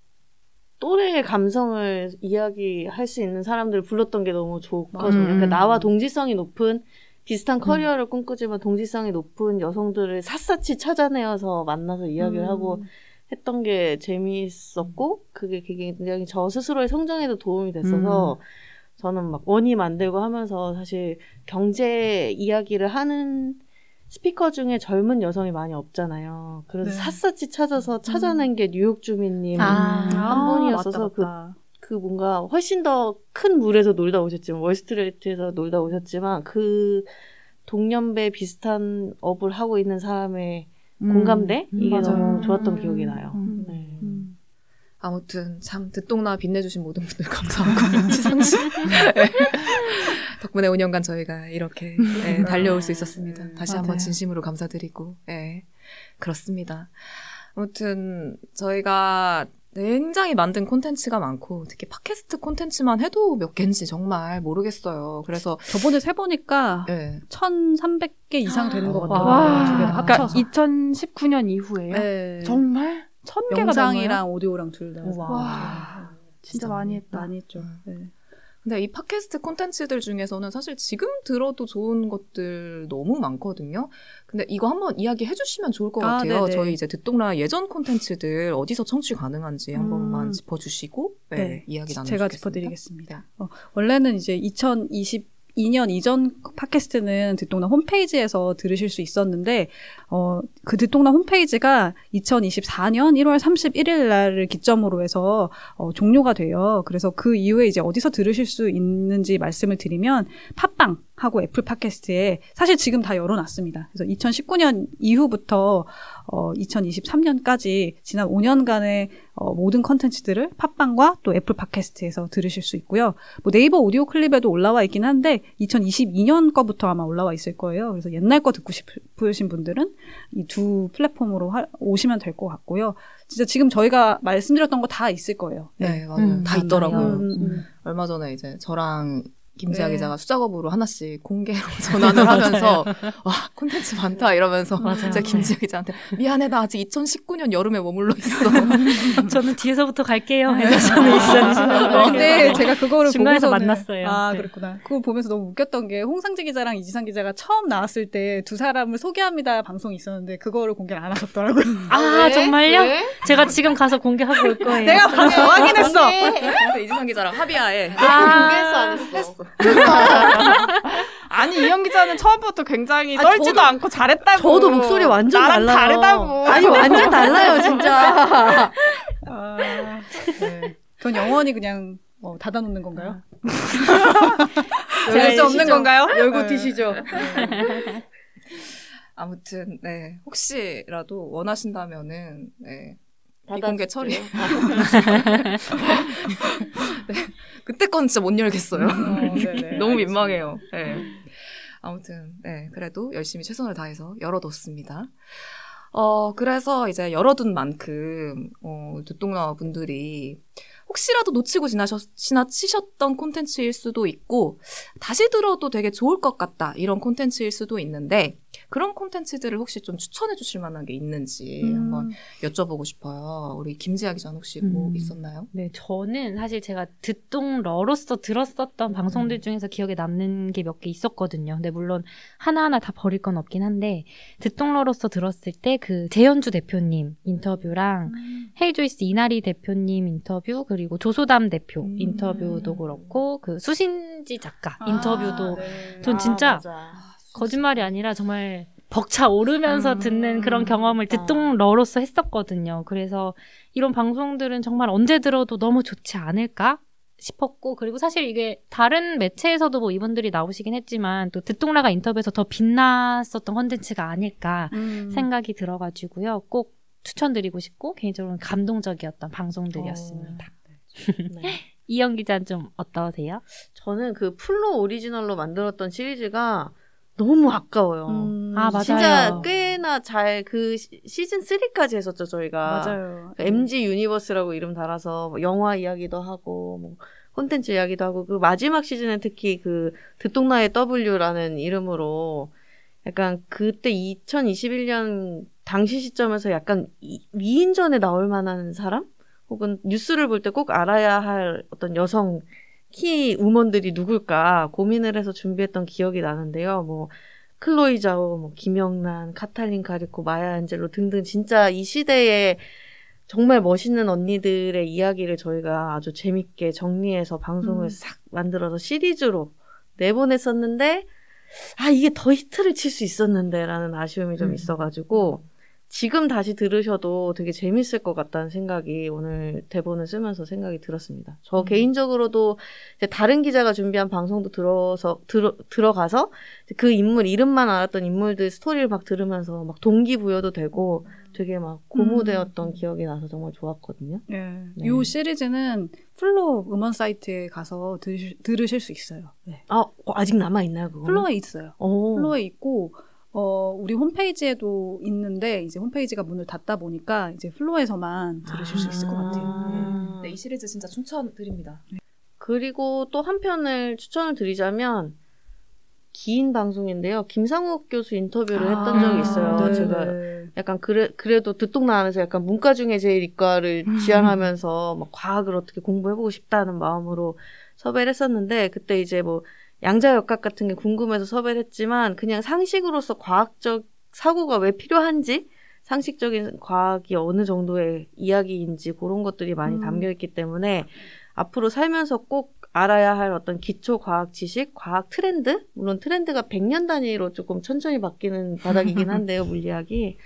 또래의 감성을 이야기할 수 있는 사람들을 불렀던 게 너무 좋거든요. 음. 그러니까 나와 동지성이 높은 비슷한 커리어를 꿈꾸지만 동지성이 높은 여성들을 샅샅이 찾아내어서 만나서 이야기를 음. 하고 했던 게 재미있었고 그게 굉장히 저 스스로의 성장에도 도움이 됐어서 저는 막 원이 만들고 하면서 사실 경제 이야기를 하는 스피커 중에 젊은 여성이 많이 없잖아요. 그래서 네. 샅샅이 찾아서 찾아낸 게 뉴욕 주민님 아. 한 분이었어서 맞다, 그. 그 뭔가 훨씬 더 큰 물에서 놀다 오셨지만 월스트리트에서 놀다 오셨지만 그 동년배 비슷한 업을 하고 있는 사람의 공감대 음, 이게 맞아요. 너무 좋았던 음. 기억이 나요. 음. 네. 음. 아무튼 참 듣동나 빛내주신 모든 분들 감사하고 시상식 네. 덕분에 5년간 저희가 이렇게 네, 달려올 수 있었습니다. 다시 한번 맞아요. 진심으로 감사드리고 네, 그렇습니다. 아무튼 저희가 굉장히 만든 콘텐츠가 많고 특히 팟캐스트 콘텐츠만 해도 몇 개인지 정말 모르겠어요. 그래서 저번에 세 보니까 네, 1,300개 이상 되는 것 와. 같더라고요. 두개다 와, 그러니까 합쳐서. 2019년 이후에요. 네. 정말 천 개가 영상이랑 오디오랑 둘 다. 와, 진짜 많이 했다. 많이 했죠. 네. 근데 이 팟캐스트 콘텐츠들 중에서는 사실 지금 들어도 좋은 것들 너무 많거든요. 근데 이거 한번 이야기해 주시면 좋을 것 아, 같아요. 네네. 저희 이제 듣동라 예전 콘텐츠들 어디서 청취 가능한지 한 음. 번만 짚어주시고 네, 네. 이야기 나누겠습니다. 제가 짚어드리겠습니다. 어, 원래는 이제 2022년 이전 팟캐스트는 듣동나 홈페이지에서 들으실 수 있었는데, 어, 그 듣똑라 홈페이지가 2024년 1월 31일 날을 기점으로 해서 어, 종료가 돼요. 그래서 그 이후에 이제 어디서 들으실 수 있는지 말씀을 드리면 팟빵 하고 애플 팟캐스트에 사실 지금 다 열어놨습니다. 그래서 2019년 이후부터 어, 2023년까지 지난 5년간의 어, 모든 컨텐츠들을 팟빵과 또 애플 팟캐스트에서 들으실 수 있고요. 뭐 네이버 오디오 클립에도 올라와 있긴 한데 2022년 거부터 아마 올라와 있을 거예요. 그래서 옛날 거 듣고 싶으신 분들은 이 두 플랫폼으로 하- 오시면 될 것 같고요. 진짜 지금 저희가 말씀드렸던 거 다 있을 거예요. 네, 맞아요. 음, 다. 있더라고요. 음, 음. 얼마 전에 이제 저랑 김지아 네. 기자가 수작업으로 하나씩 공개로 전환을 하면서 와 콘텐츠 많다 이러면서 맞아요. 진짜 김지아 기자한테 미안해 나 아직 2019년 여름에 머물러 있어. 저는 뒤에서부터 갈게요. 해서 저는 있었는데. 어, 근데 제가 그거를 중간에서 보고서는- 만났어요. 아, 네. 그렇구나. 그거 보면서 너무 웃겼던 게 홍상지 기자랑 이지상 기자가 처음 나왔을 때 두 사람을 소개합니다 방송이 있었는데 그거를 공개를 안 하셨더라고요. 아, 왜? 정말요? 왜? 제가 지금 가서 공개하고 올 거예요. 내가 봤어. 확인했어. 근데 이지상 기자랑 합의하에 공개했어 안 했어? 아니 이현 기자는 처음부터 굉장히 아, 떨지도 저도- 않고 잘했다고. 저도 목소리 완전 나랑 달라요. 다르다고. 아니 완전 달라요 진짜. 아, 네. 그건 영원히 그냥 어, 닫아놓는 건가요? 열수 없는 건가요? 열고 네. 드시죠. 아무튼 네 혹시라도 원하신다면은 네 비공개 처리. 닫아줄게요. 그때 건 진짜 못 열겠어요. 어, 네네, 너무 알겠습니다. 민망해요. 네. 아무튼, 네, 그래도 열심히 최선을 다해서 열어뒀습니다. 어, 그래서 이제 열어둔 만큼, 어, 듣동나 분들이 혹시라도 놓치고 지나셨, 지나치셨던 콘텐츠일 수도 있고, 다시 들어도 되게 좋을 것 같다, 이런 콘텐츠일 수도 있는데, 그런 콘텐츠들을 혹시 좀 추천해 주실 만한 게 있는지 음. 한번 여쭤보고 싶어요. 우리 김지아 기자 혹시 뭐 음. 있었나요? 네, 저는 사실 제가 듣동러로서 들었었던 방송들 중에서 기억에 남는 게 몇 개 있었거든요. 근데 물론 하나하나 다 버릴 건 없긴 한데, 듣동러로서 들었을 때 그 재현주 대표님 인터뷰랑 헤이조이스 이나리 대표님 인터뷰, 그리고 조소담 대표 음. 인터뷰도 그렇고, 그 수신지 작가 인터뷰도 네. 전 진짜 맞아. 거짓말이 아니라 정말 벅차 오르면서 음. 듣는 그런 경험을 맞다. 듣동러로서 했었거든요. 그래서 이런 방송들은 정말 언제 들어도 너무 좋지 않을까 싶었고 그리고 사실 이게 다른 매체에서도 뭐 이분들이 나오시긴 했지만 또 듣동라가 인터뷰에서 더 빛났었던 컨텐츠가 아닐까 음. 생각이 들어가지고요. 꼭 추천드리고 싶고 개인적으로는 감동적이었던 방송들이었습니다. 네. 이영 기자는 좀 어떠세요? 저는 그 full로 오리지널로 만들었던 시리즈가 너무 아까워요. 음. 아, 맞아요. 진짜 꽤나 잘 그 시즌 3까지 했었죠 저희가. 맞아요. 그 MG universe라고 이름 달아서 뭐 영화 이야기도 하고 뭐 콘텐츠 이야기도 하고 그 마지막 시즌에 특히 그 듣똑라의 W라는 이름으로 약간 그때 2021년 당시 시점에서 약간 이- 위인전에 나올 만한 사람 혹은 뉴스를 볼 때 꼭 알아야 할 어떤 여성 키 우먼들이 누굴까 고민을 해서 준비했던 기억이 나는데요. 뭐 클로이 자오, 뭐 김영란, 카탈린 카리코, 마야 안젤로 등등 진짜 이 시대에 정말 멋있는 언니들의 이야기를 저희가 아주 재밌게 정리해서 방송을 음. 싹 만들어서 시리즈로 내보냈었는데 아 이게 더 히트를 칠 수 있었는데라는 아쉬움이 좀 음. 있어가지고 지금 다시 들으셔도 되게 재밌을 것 같다는 생각이 오늘 대본을 쓰면서 생각이 들었습니다. 저 음. 개인적으로도 다른 기자가 준비한 방송도 들어서 들어, 들어가서 그 인물 이름만 알았던 인물들 스토리를 막 들으면서 막 동기부여도 되고 되게 막 고무되었던 기억이 나서 정말 좋았거든요. 예. 네. 이 시리즈는 플로 음원 사이트에 가서 들으실, 들으실 수 있어요. 네. 아 어, 아직 남아 있나요 그거? 플로에 있어요. 오. 플로에 있고 어, 우리 홈페이지에도 있는데 이제 홈페이지가 문을 닫다 보니까 이제 플로에서만 들으실 수 있을 것 같아요. 아. 네, 이 시리즈 진짜 추천드립니다. 그리고 또 한 편을 추천을 드리자면 긴 방송인데요. 김상욱 교수 인터뷰를 했던 아, 적이 있어요. 네, 제가 네. 약간 그래 그래도 듣동나 안에서 약간 문과 중에 제일 이과를 지향하면서 막 과학을 어떻게 공부해보고 싶다는 마음으로 섭외를 했었는데 그때 이제 뭐 양자역학 같은 게 궁금해서 섭외를 했지만 그냥 상식으로서 과학적 사고가 왜 필요한지 상식적인 과학이 어느 정도의 이야기인지 그런 것들이 많이 음. 담겨 있기 때문에 앞으로 살면서 꼭 알아야 할 어떤 기초 과학 지식, 과학 트렌드? 물론 트렌드가 100년 단위로 조금 천천히 바뀌는 바닥이긴 한데요, 물리학이.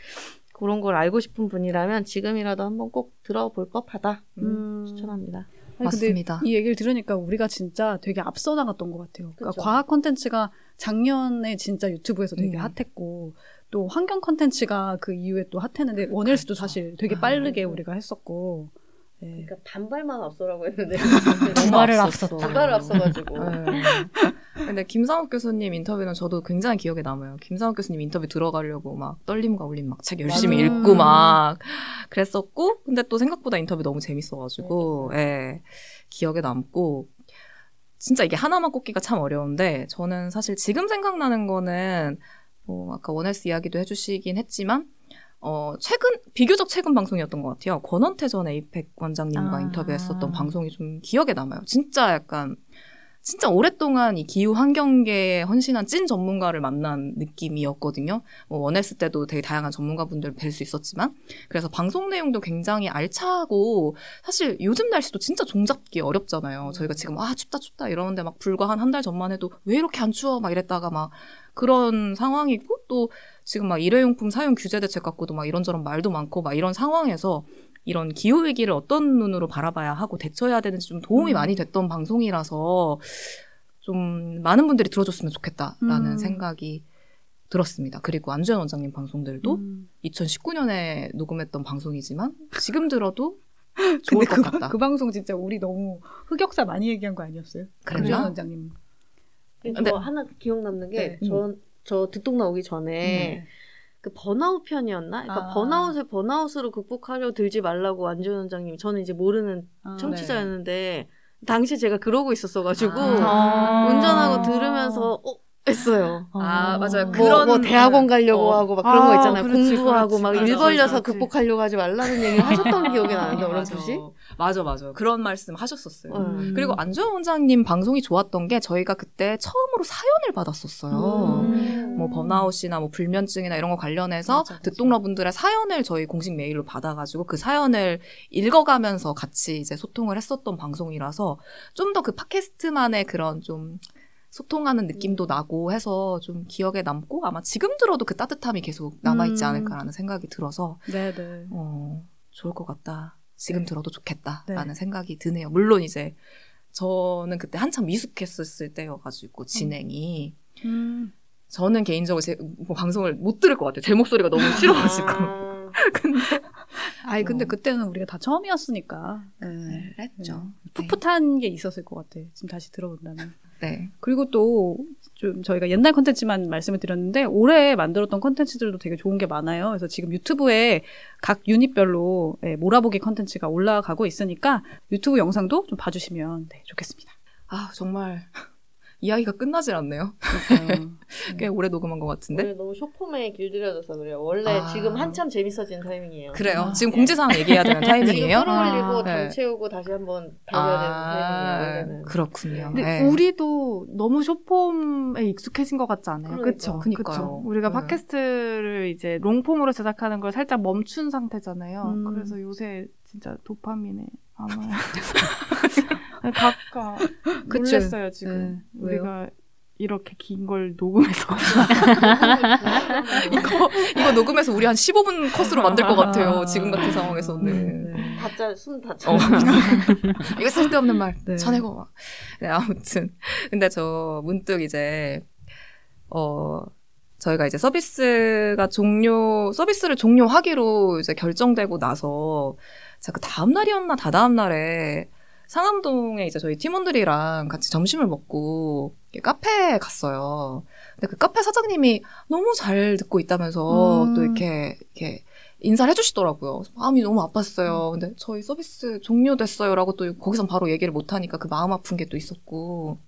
그런 걸 알고 싶은 분이라면 지금이라도 한번 꼭 들어볼 법하다. 음. 추천합니다. 아니, 맞습니다. 이 얘기를 들으니까 우리가 진짜 되게 앞서 나갔던 것 같아요. 그러니까 그쵸. 과학 콘텐츠가 작년에 진짜 유튜브에서 되게 음. 핫했고 또 환경 콘텐츠가 그 이후에 또 핫했는데 원헬스도 사실 되게 빠르게 아. 우리가 했었고 네. 그러니까 반발만 앞서라고 했는데 반발을 앞섰다. 반발을 앞서가지고 네. 근데 김상욱 교수님 인터뷰는 저도 굉장히 기억에 남아요. 김상욱 교수님 인터뷰 들어가려고 막 떨림과 울림 막 책 열심히 맞아. 읽고 막 그랬었고, 근데 또 생각보다 인터뷰 너무 재밌어가지고, 예, 기억에 남고, 진짜 이게 하나만 꼽기가 참 어려운데, 저는 사실 지금 생각나는 거는, 뭐, 아까 원헬스 이야기도 해주시긴 했지만, 어, 최근, 비교적 최근 방송이었던 것 같아요. 권원태 전 에이펙 원장님과 아. 인터뷰했었던 방송이 좀 기억에 남아요. 진짜 약간, 진짜 오랫동안 이 기후 환경계에 헌신한 찐 전문가를 만난 느낌이었거든요. 뭐 원헬스 때도 되게 다양한 전문가분들 뵐 수 있었지만, 그래서 방송 내용도 굉장히 알차고, 사실 요즘 날씨도 진짜 종잡기 어렵잖아요. 저희가 지금 아 춥다 춥다 이러는데 막 불과 한 한 달 전만 해도 왜 이렇게 안 추워 막 이랬다가 막 그런 상황이고 또 지금 막 일회용품 사용 규제 대책 갖고도 막 이런저런 말도 많고 막 이런 상황에서 이런 기후 위기를 어떤 눈으로 바라봐야 하고 대처해야 되는지 좀 도움이 음. 많이 됐던 방송이라서 좀 많은 분들이 들어줬으면 좋겠다라는 음. 생각이 들었습니다. 그리고 안주현 원장님 방송들도 음. 2019년에 녹음했던 방송이지만 지금 들어도 근데 좋을 것 그, 같다. 그 방송 진짜 우리 너무 흑역사 많이 얘기한 거 아니었어요? 그랬나? 안주현 원장님. 근데 저 하나 기억 남는 게, 네. 저, 저 듣동 나오기 전에, 네. 그 번아웃 편이었나? 그러니까 아. 번아웃을 번아웃으로 극복하려 들지 말라고 안주현 원장님, 저는 이제 모르는 아, 청취자였는데, 당시 제가 그러고 있었어가지고, 아. 운전하고 들으면서, 어? 했어요. 아, 맞아요. 뭐, 그런- 뭐 대학원 가려고 어. 하고 막 그런 거 아, 있잖아요. 그렇지, 공부하고. 막 일 벌려서 맞아. 극복하려고 하지 말라는 얘기를 하셨던 기억이 나는데, 아, 어렴풋이. 맞아, 맞아. 그런 말씀 하셨었어요. 음. 그리고 안주현 원장님 방송이 좋았던 게 저희가 그때 처음으로 사연을 받았었어요. 음. 뭐 번아웃이나 뭐 불면증이나 이런 거 관련해서 맞아, 맞아. 듣동러분들의 사연을 저희 공식 메일로 받아가지고 그 사연을 읽어가면서 같이 이제 소통을 했었던 방송이라서 좀 더 그 팟캐스트만의 그런 좀 소통하는 느낌도 나고 해서 좀 기억에 남고 아마 지금 들어도 그 따뜻함이 계속 남아있지 음. 않을까라는 생각이 들어서 네네. 어, 좋을 것 같다. 지금 네. 들어도 좋겠다라는 네. 생각이 드네요. 물론 이제 저는 그때 한참 미숙했었을 때여가지고 진행이 음. 저는 개인적으로 제 뭐 방송을 못 들을 것 같아요. 제 목소리가 너무 싫어가지고. 아. 근데 아니 근데 어. 그때는 우리가 다 처음이었으니까 네. 그랬죠. 풋풋한 게 있었을 것 같아. 지금 다시 들어본다면. 네. 그리고 또 좀 저희가 옛날 컨텐츠만 말씀을 드렸는데 올해 만들었던 컨텐츠들도 되게 좋은 게 많아요. 그래서 지금 유튜브에 각 유닛별로 예, 몰아보기 컨텐츠가 올라가고 있으니까 유튜브 영상도 좀 봐주시면 네, 좋겠습니다. 아 정말 이야기가 끝나질 않네요. 꽤 오래 녹음한 것 같은데. 너무 쇼폼에 길들여져서 그래요. 원래 아. 지금 한참 재밌어지는 타이밍이에요. 그래요. 아, 지금 네. 공지사항 얘기해야 되는 타이밍이에요. 지금 끌어올리고 아, 당 네. 채우고 다시 한번 달려야 되는 타이밍이에요. 원래는. 그렇군요. 근데 네. 우리도 너무 쇼폼에 익숙해진 것 같지 않아요? 그러니까. 그쵸? 그니까요. 그쵸? 우리가 네. 팟캐스트를 이제 롱폼으로 제작하는 걸 살짝 멈춘 상태잖아요. 음. 그래서 요새 진짜 도파민에 안 와요. 각각 그쵸. 놀랬어요, 지금. 네. 우리가 이렇게 긴 걸 녹음해서. 이거 이거 녹음해서 우리 한 15분 컷으로 만들 것 같아요. 지금 같은 상황에서는. 네. 다짜 순 다짜. 어. 이거 쓸데없는 말 네. 전해고 막. 네, 아무튼 근데 저 문득 이제 어 저희가 이제 서비스가 종료 서비스를 종료하기로 이제 결정되고 나서 제가 그 다음 날이었나 다다음 날에 상암동에 이제 저희 팀원들이랑 같이 점심을 먹고 카페에 갔어요. 근데 그 카페 사장님이 너무 잘 듣고 있다면서 음. 또 이렇게 이렇게 인사를 해주시더라고요. 마음이 너무 아팠어요. 근데 저희 서비스 종료됐어요라고 또 거기선 바로 얘기를 못하니까 그 마음 아픈 게 또 있었고.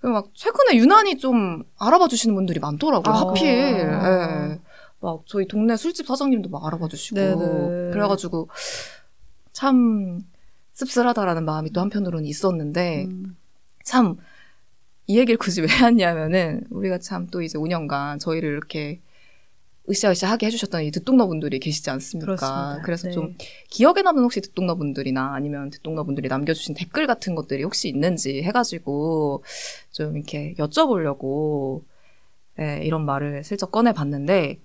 그리고 막 최근에 유난히 좀 알아봐 주시는 분들이 많더라고요. 아. 하필. 예. 막 저희 동네 술집 사장님도 막 알아봐 주시고. 네네. 그래가지고 참 씁쓸하다라는 마음이 또 한편으로는 있었는데 음. 참이 얘기를 굳이 왜 하냐면은 우리가 참 또 이제 5년간 저희를 이렇게 으쌰으쌰하게 해주셨던 이 듣동너분들이 계시지 않습니까? 그렇습니다. 그래서 네. 좀 기억에 남는 혹시 듣동너분들이나 아니면 듣동너분들이 남겨주신 댓글 같은 것들이 혹시 있는지 해가지고 좀 이렇게 여쭤보려고 예, 이런 말을 슬쩍 꺼내봤는데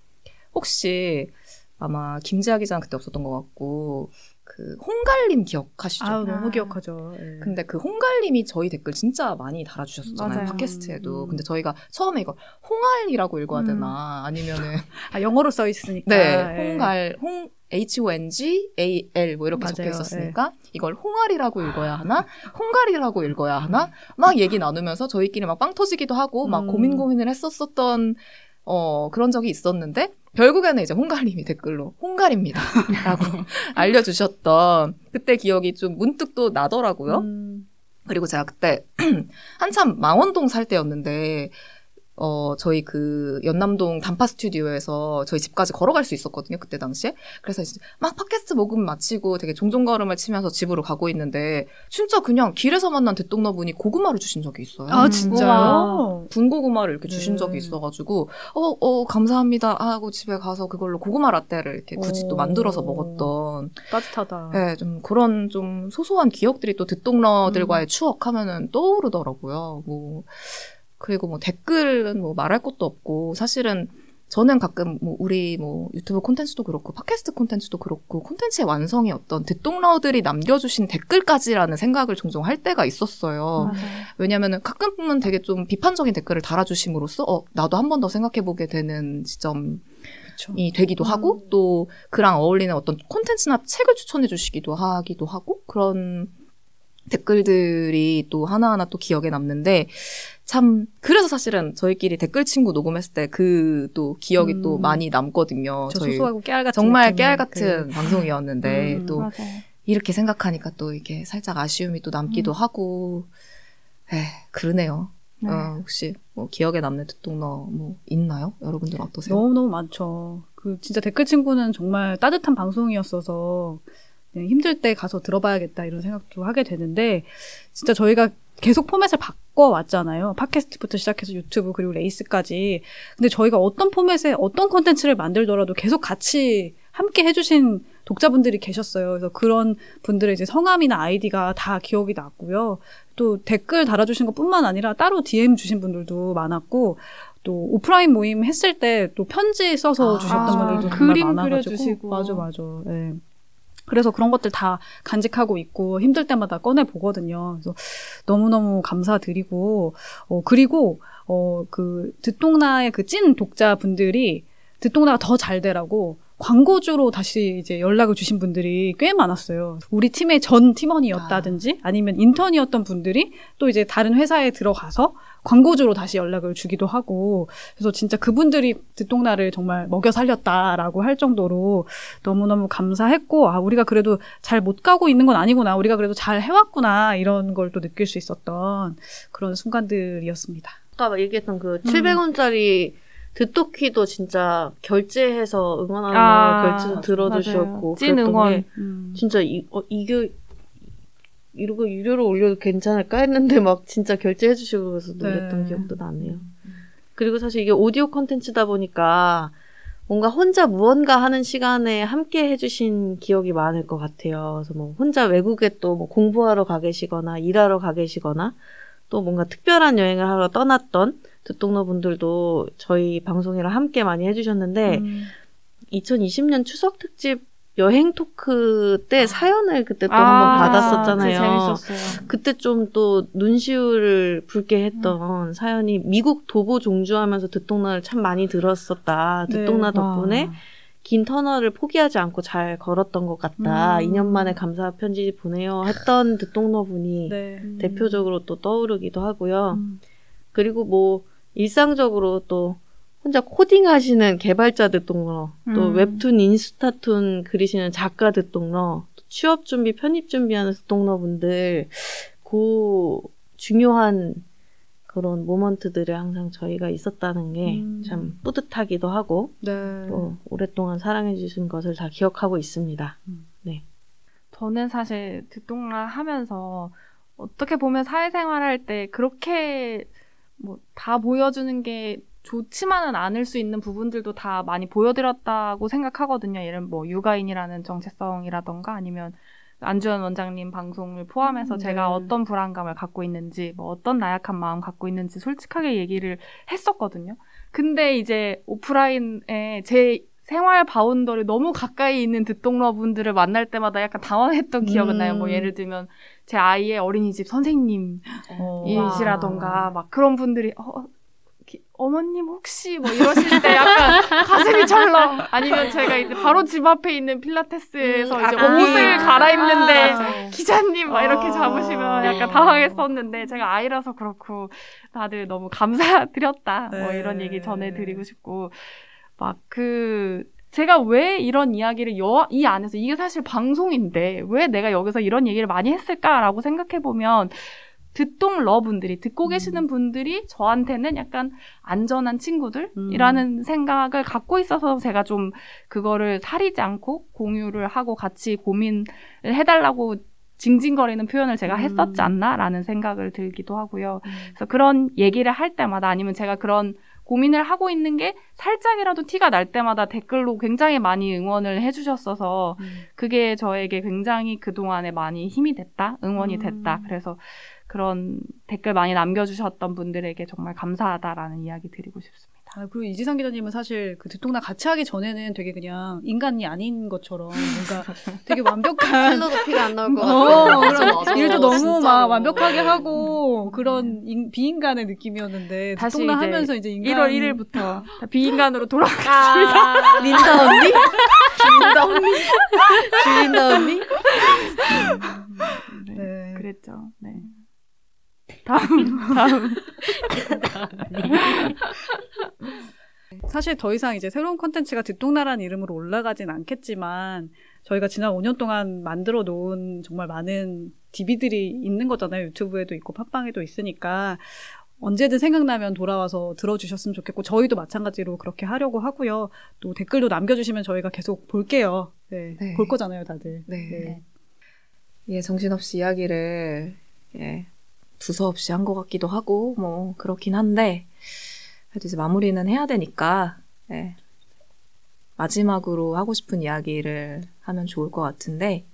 혹시 아마 김지아 기자는 그때 없었던 것 같고 그 홍갈림 기억하시죠? 아유 너무 아. 기억하죠. 예. 근데 그 홍갈님이 저희 댓글 진짜 많이 달아주셨잖아요 맞아요. 팟캐스트에도 음. 근데 저희가 처음에 이거 홍알이라고 읽어야 음. 되나 아니면은 아 영어로 써 있으니까. 네 예. 홍갈 홍 H O N G A L 뭐 이렇게 적혀 맞아요. 있었으니까 이걸 홍알이라고 읽어야 하나 홍갈이라고 읽어야 하나 막 얘기 나누면서 저희끼리 막 빵 터지기도 하고 막 음. 고민 고민을 했었었던 어 그런 적이 있었는데 결국에는 이제 홍갈님이 댓글로 홍갈입니다 라고 알려주셨던 그때 기억이 좀 문득 또 나더라고요. 음. 그리고 제가 그때 한참 망원동 살 때였는데 어 저희 그 연남동 단파 스튜디오에서 저희 집까지 걸어갈 수 있었거든요 그때 당시에 그래서 이제 막 팟캐스트 녹음 마치고 되게 종종걸음을 치면서 집으로 가고 있는데 진짜 그냥 길에서 만난 대통령분이 고구마를 주신 적이 있어요. 아 음. 진짜요? 군고구마를 이렇게 주신 네. 적이 있어가지고 어 어 감사합니다 하고 집에 가서 그걸로 고구마 라떼를 이렇게 굳이 또 오. 만들어서 먹었던 따뜻하다. 네, 좀 그런 좀 소소한 기억들이 또 듣동러들과의 추억 하면은 떠오르더라고요. 뭐 그리고 뭐 댓글은 뭐 말할 것도 없고 사실은 저는 가끔 뭐 우리 뭐 유튜브 콘텐츠도 그렇고 팟캐스트 콘텐츠도 그렇고 콘텐츠의 완성이 어떤 듣동러들이 남겨주신 댓글까지라는 생각을 종종 할 때가 있었어요. 왜냐면은 가끔은 되게 좀 비판적인 댓글을 달아주심으로써 어 나도 한 번 더 생각해보게 되는 지점이 그쵸. 되기도 하고 또 그랑 어울리는 어떤 콘텐츠나 책을 추천해주시기도 하기도 하고 그런 댓글들이 또 하나하나 또 기억에 남는데 참 그래서 사실은 저희끼리 댓글 친구 녹음했을 때 그 또 기억이 음. 또 많이 남거든요. 저 소소하고 깨알 같은 정말 깨알 그- 같은 방송이었는데 음. 또 맞아요. 이렇게 생각하니까 또 이게 살짝 아쉬움이 또 남기도 음. 하고 에 그러네요. 네. 어, 혹시 뭐 기억에 남는 듣동너 뭐 있나요? 여러분들 어떠세요? 너무 너무 많죠. 그 진짜 댓글 친구는 정말 따뜻한 방송이었어서 힘들 때 가서 들어봐야겠다 이런 생각도 하게 되는데 진짜 저희가 계속 포맷을 바꿔 왔잖아요. 팟캐스트부터 시작해서 유튜브 그리고 레이스까지. 근데 저희가 어떤 포맷에 어떤 콘텐츠를 만들더라도 계속 같이 함께 해주신 독자분들이 계셨어요. 그래서 그런 분들의 이제 성함이나 아이디가 다 기억이 났고요. 또 댓글 달아주신 것 뿐만 아니라 따로 DM 주신 분들도 많았고 또 오프라인 모임 했을 때 또 편지 써서 아, 주셨던 아, 분들도 정말 그림 많아가지고 그려주시고. 맞아 맞아. 예. 그래서 그런 것들 다 간직하고 있고 힘들 때마다 꺼내 보거든요. 그래서 너무 너무 감사드리고 어 그리고 어그 듣동나의 그 찐 독자분들이 듣동나가 더 잘 되라고 광고주로 다시 이제 연락을 주신 분들이 꽤 많았어요. 우리 팀의 전 팀원이었다든지 아니면 인턴이었던 분들이 또 이제 다른 회사에 들어가서 광고주로 다시 연락을 주기도 하고 그래서 진짜 그분들이 듣동나를 정말 먹여 살렸다라고 할 정도로 너무너무 감사했고 아 우리가 그래도 잘 못 가고 있는 건 아니구나 우리가 그래도 잘 해왔구나 이런 걸 또 느낄 수 있었던 그런 순간들이었습니다. 아까 막 얘기했던 그 음. 700원짜리 듣도키도 진짜 결제해서 응원하는 아, 결제도 들어주셨고. 찐 응원. 게 진짜 이, 어, 이게 이러고 유료로 올려도 괜찮을까 했는데 막 진짜 결제해 주시고 그래서 놀랬던 네. 기억도 나네요. 그리고 사실 이게 오디오 콘텐츠다 보니까 뭔가 혼자 무언가 하는 시간에 함께 해주신 기억이 많을 것 같아요. 그래서 뭐 혼자 외국에 또 뭐 공부하러 가 계시거나 일하러 가 계시거나 또 뭔가 특별한 여행을 하러 떠났던 듣동너 분들도 저희 방송이랑 함께 많이 해주셨는데 음. 2020년 추석 특집 여행 토크 때 사연을 그때 또 아, 한번 받았었잖아요. 그때 좀 또 눈시울을 붉게 했던 사연이 미국 도보 종주하면서 듣동나를 참 많이 들었었다. 네. 듣동나 덕분에 와. 긴 터널을 포기하지 않고 잘 걸었던 것 같다. 음. 2년 만에 감사 편지 보내요. 했던 듣동너 분이 네. 대표적으로 또 떠오르기도 하고요. 음. 그리고 뭐 일상적으로 또 혼자 코딩 하시는 개발자 듣동러, 또 음. 웹툰, 인스타툰 그리시는 작가 듣동러, 또 취업 준비, 편입 준비하는 듣동러 분들, 그 중요한 그런 모먼트들에 항상 저희가 있었다는 게 음. 참 뿌듯하기도 하고 네. 또 오랫동안 사랑해 주신 것을 다 기억하고 있습니다. 저는 사실 듣동라 하면서 어떻게 보면 사회생활 할 때 그렇게 뭐 다 보여주는 게 좋지만은 않을 수 있는 부분들도 다 많이 보여드렸다고 생각하거든요. 예를 뭐 육아인이라는 정체성이라던가 아니면 안주현 원장님 방송을 포함해서 음, 제가 네. 어떤 불안감을 갖고 있는지, 뭐 어떤 나약한 마음 갖고 있는지 솔직하게 얘기를 했었거든요. 근데 이제 오프라인에 제 생활 boundary 너무 가까이 있는 듣똑러 분들을 만날 때마다 약간 당황했던 기억은 음. 나요. 뭐 예를 들면 제 아이의 어린이집 선생님 어. 이시라던가 막 그런 분들이 어, 기- 어머님 혹시 뭐 이러실 때 약간 가슴이 철렁. 아니면 제가 이제 바로 집 앞에 있는 필라테스에서 음, 이제 아, 옷을 아, 갈아입는데 아, 기자님 막 이렇게 어. 잡으시면 약간 당황했었는데 제가 아이라서 그렇고 다들 너무 감사드렸다. 뭐 네. 이런 얘기 전해드리고 싶고. 막그 제가 왜 이런 이야기를 여, 이 안에서 이게 사실 방송인데 왜 내가 여기서 이런 얘기를 많이 했을까라고 생각해 보면 듣동러 분들이 듣고 계시는 분들이 저한테는 약간 안전한 친구들이라는 생각을 갖고 있어서 제가 좀 그거를 사리지 않고 공유를 하고 같이 고민을 해달라고 징징거리는 표현을 제가 음. 했었지 않나라는 생각을 들기도 하고요. 그래서 그런 얘기를 할 때마다 아니면 제가 그런 고민을 하고 있는 게 살짝이라도 티가 날 때마다 댓글로 굉장히 많이 응원을 해주셨어서 음. 그게 저에게 굉장히 그동안에 많이 힘이 됐다, 응원이 음. 됐다. 그래서 그런 댓글 많이 남겨주셨던 분들에게 정말 감사하다라는 이야기 드리고 싶습니다. 아, 그리고 이지상 기자님은 사실 그 듣동나 같이 하기 전에는 되게 그냥 인간이 아닌 것처럼 뭔가 되게 완벽한 킬러도 피가 안 나올 것 어, 같아요. 맞아. 일도 너무 진짜로. 막 완벽하게 하고 그런 인- 비인간의 느낌이었는데 다시 이제 하면서 이제 인간 1월 1일부터 비인간으로 돌아. 아, 린다 언니? 주인다 언니? 주인다 언니? 네. 네. 그랬죠. 네. 다음 다음 사실 더 이상 이제 새로운 콘텐츠가 듣동나라는 이름으로 올라가진 않겠지만 저희가 지난 5년 동안 만들어 놓은 정말 많은 DV들이 있는 거잖아요. 유튜브에도 있고 팟빵에도 있으니까 언제든 생각나면 돌아와서 들어주셨으면 좋겠고 저희도 마찬가지로 그렇게 하려고 하고요. 또 댓글도 남겨주시면 저희가 계속 볼게요. 네, 네. 볼 거잖아요, 다들. 네. 예, 정신없이 이야기를, 예, 두서없이 한 것 같기도 하고, 뭐, 그렇긴 한데, 그래도 이제 마무리는 해야 되니까, 예, 마지막으로 하고 싶은 이야기를 하면 좋을 것 같은데,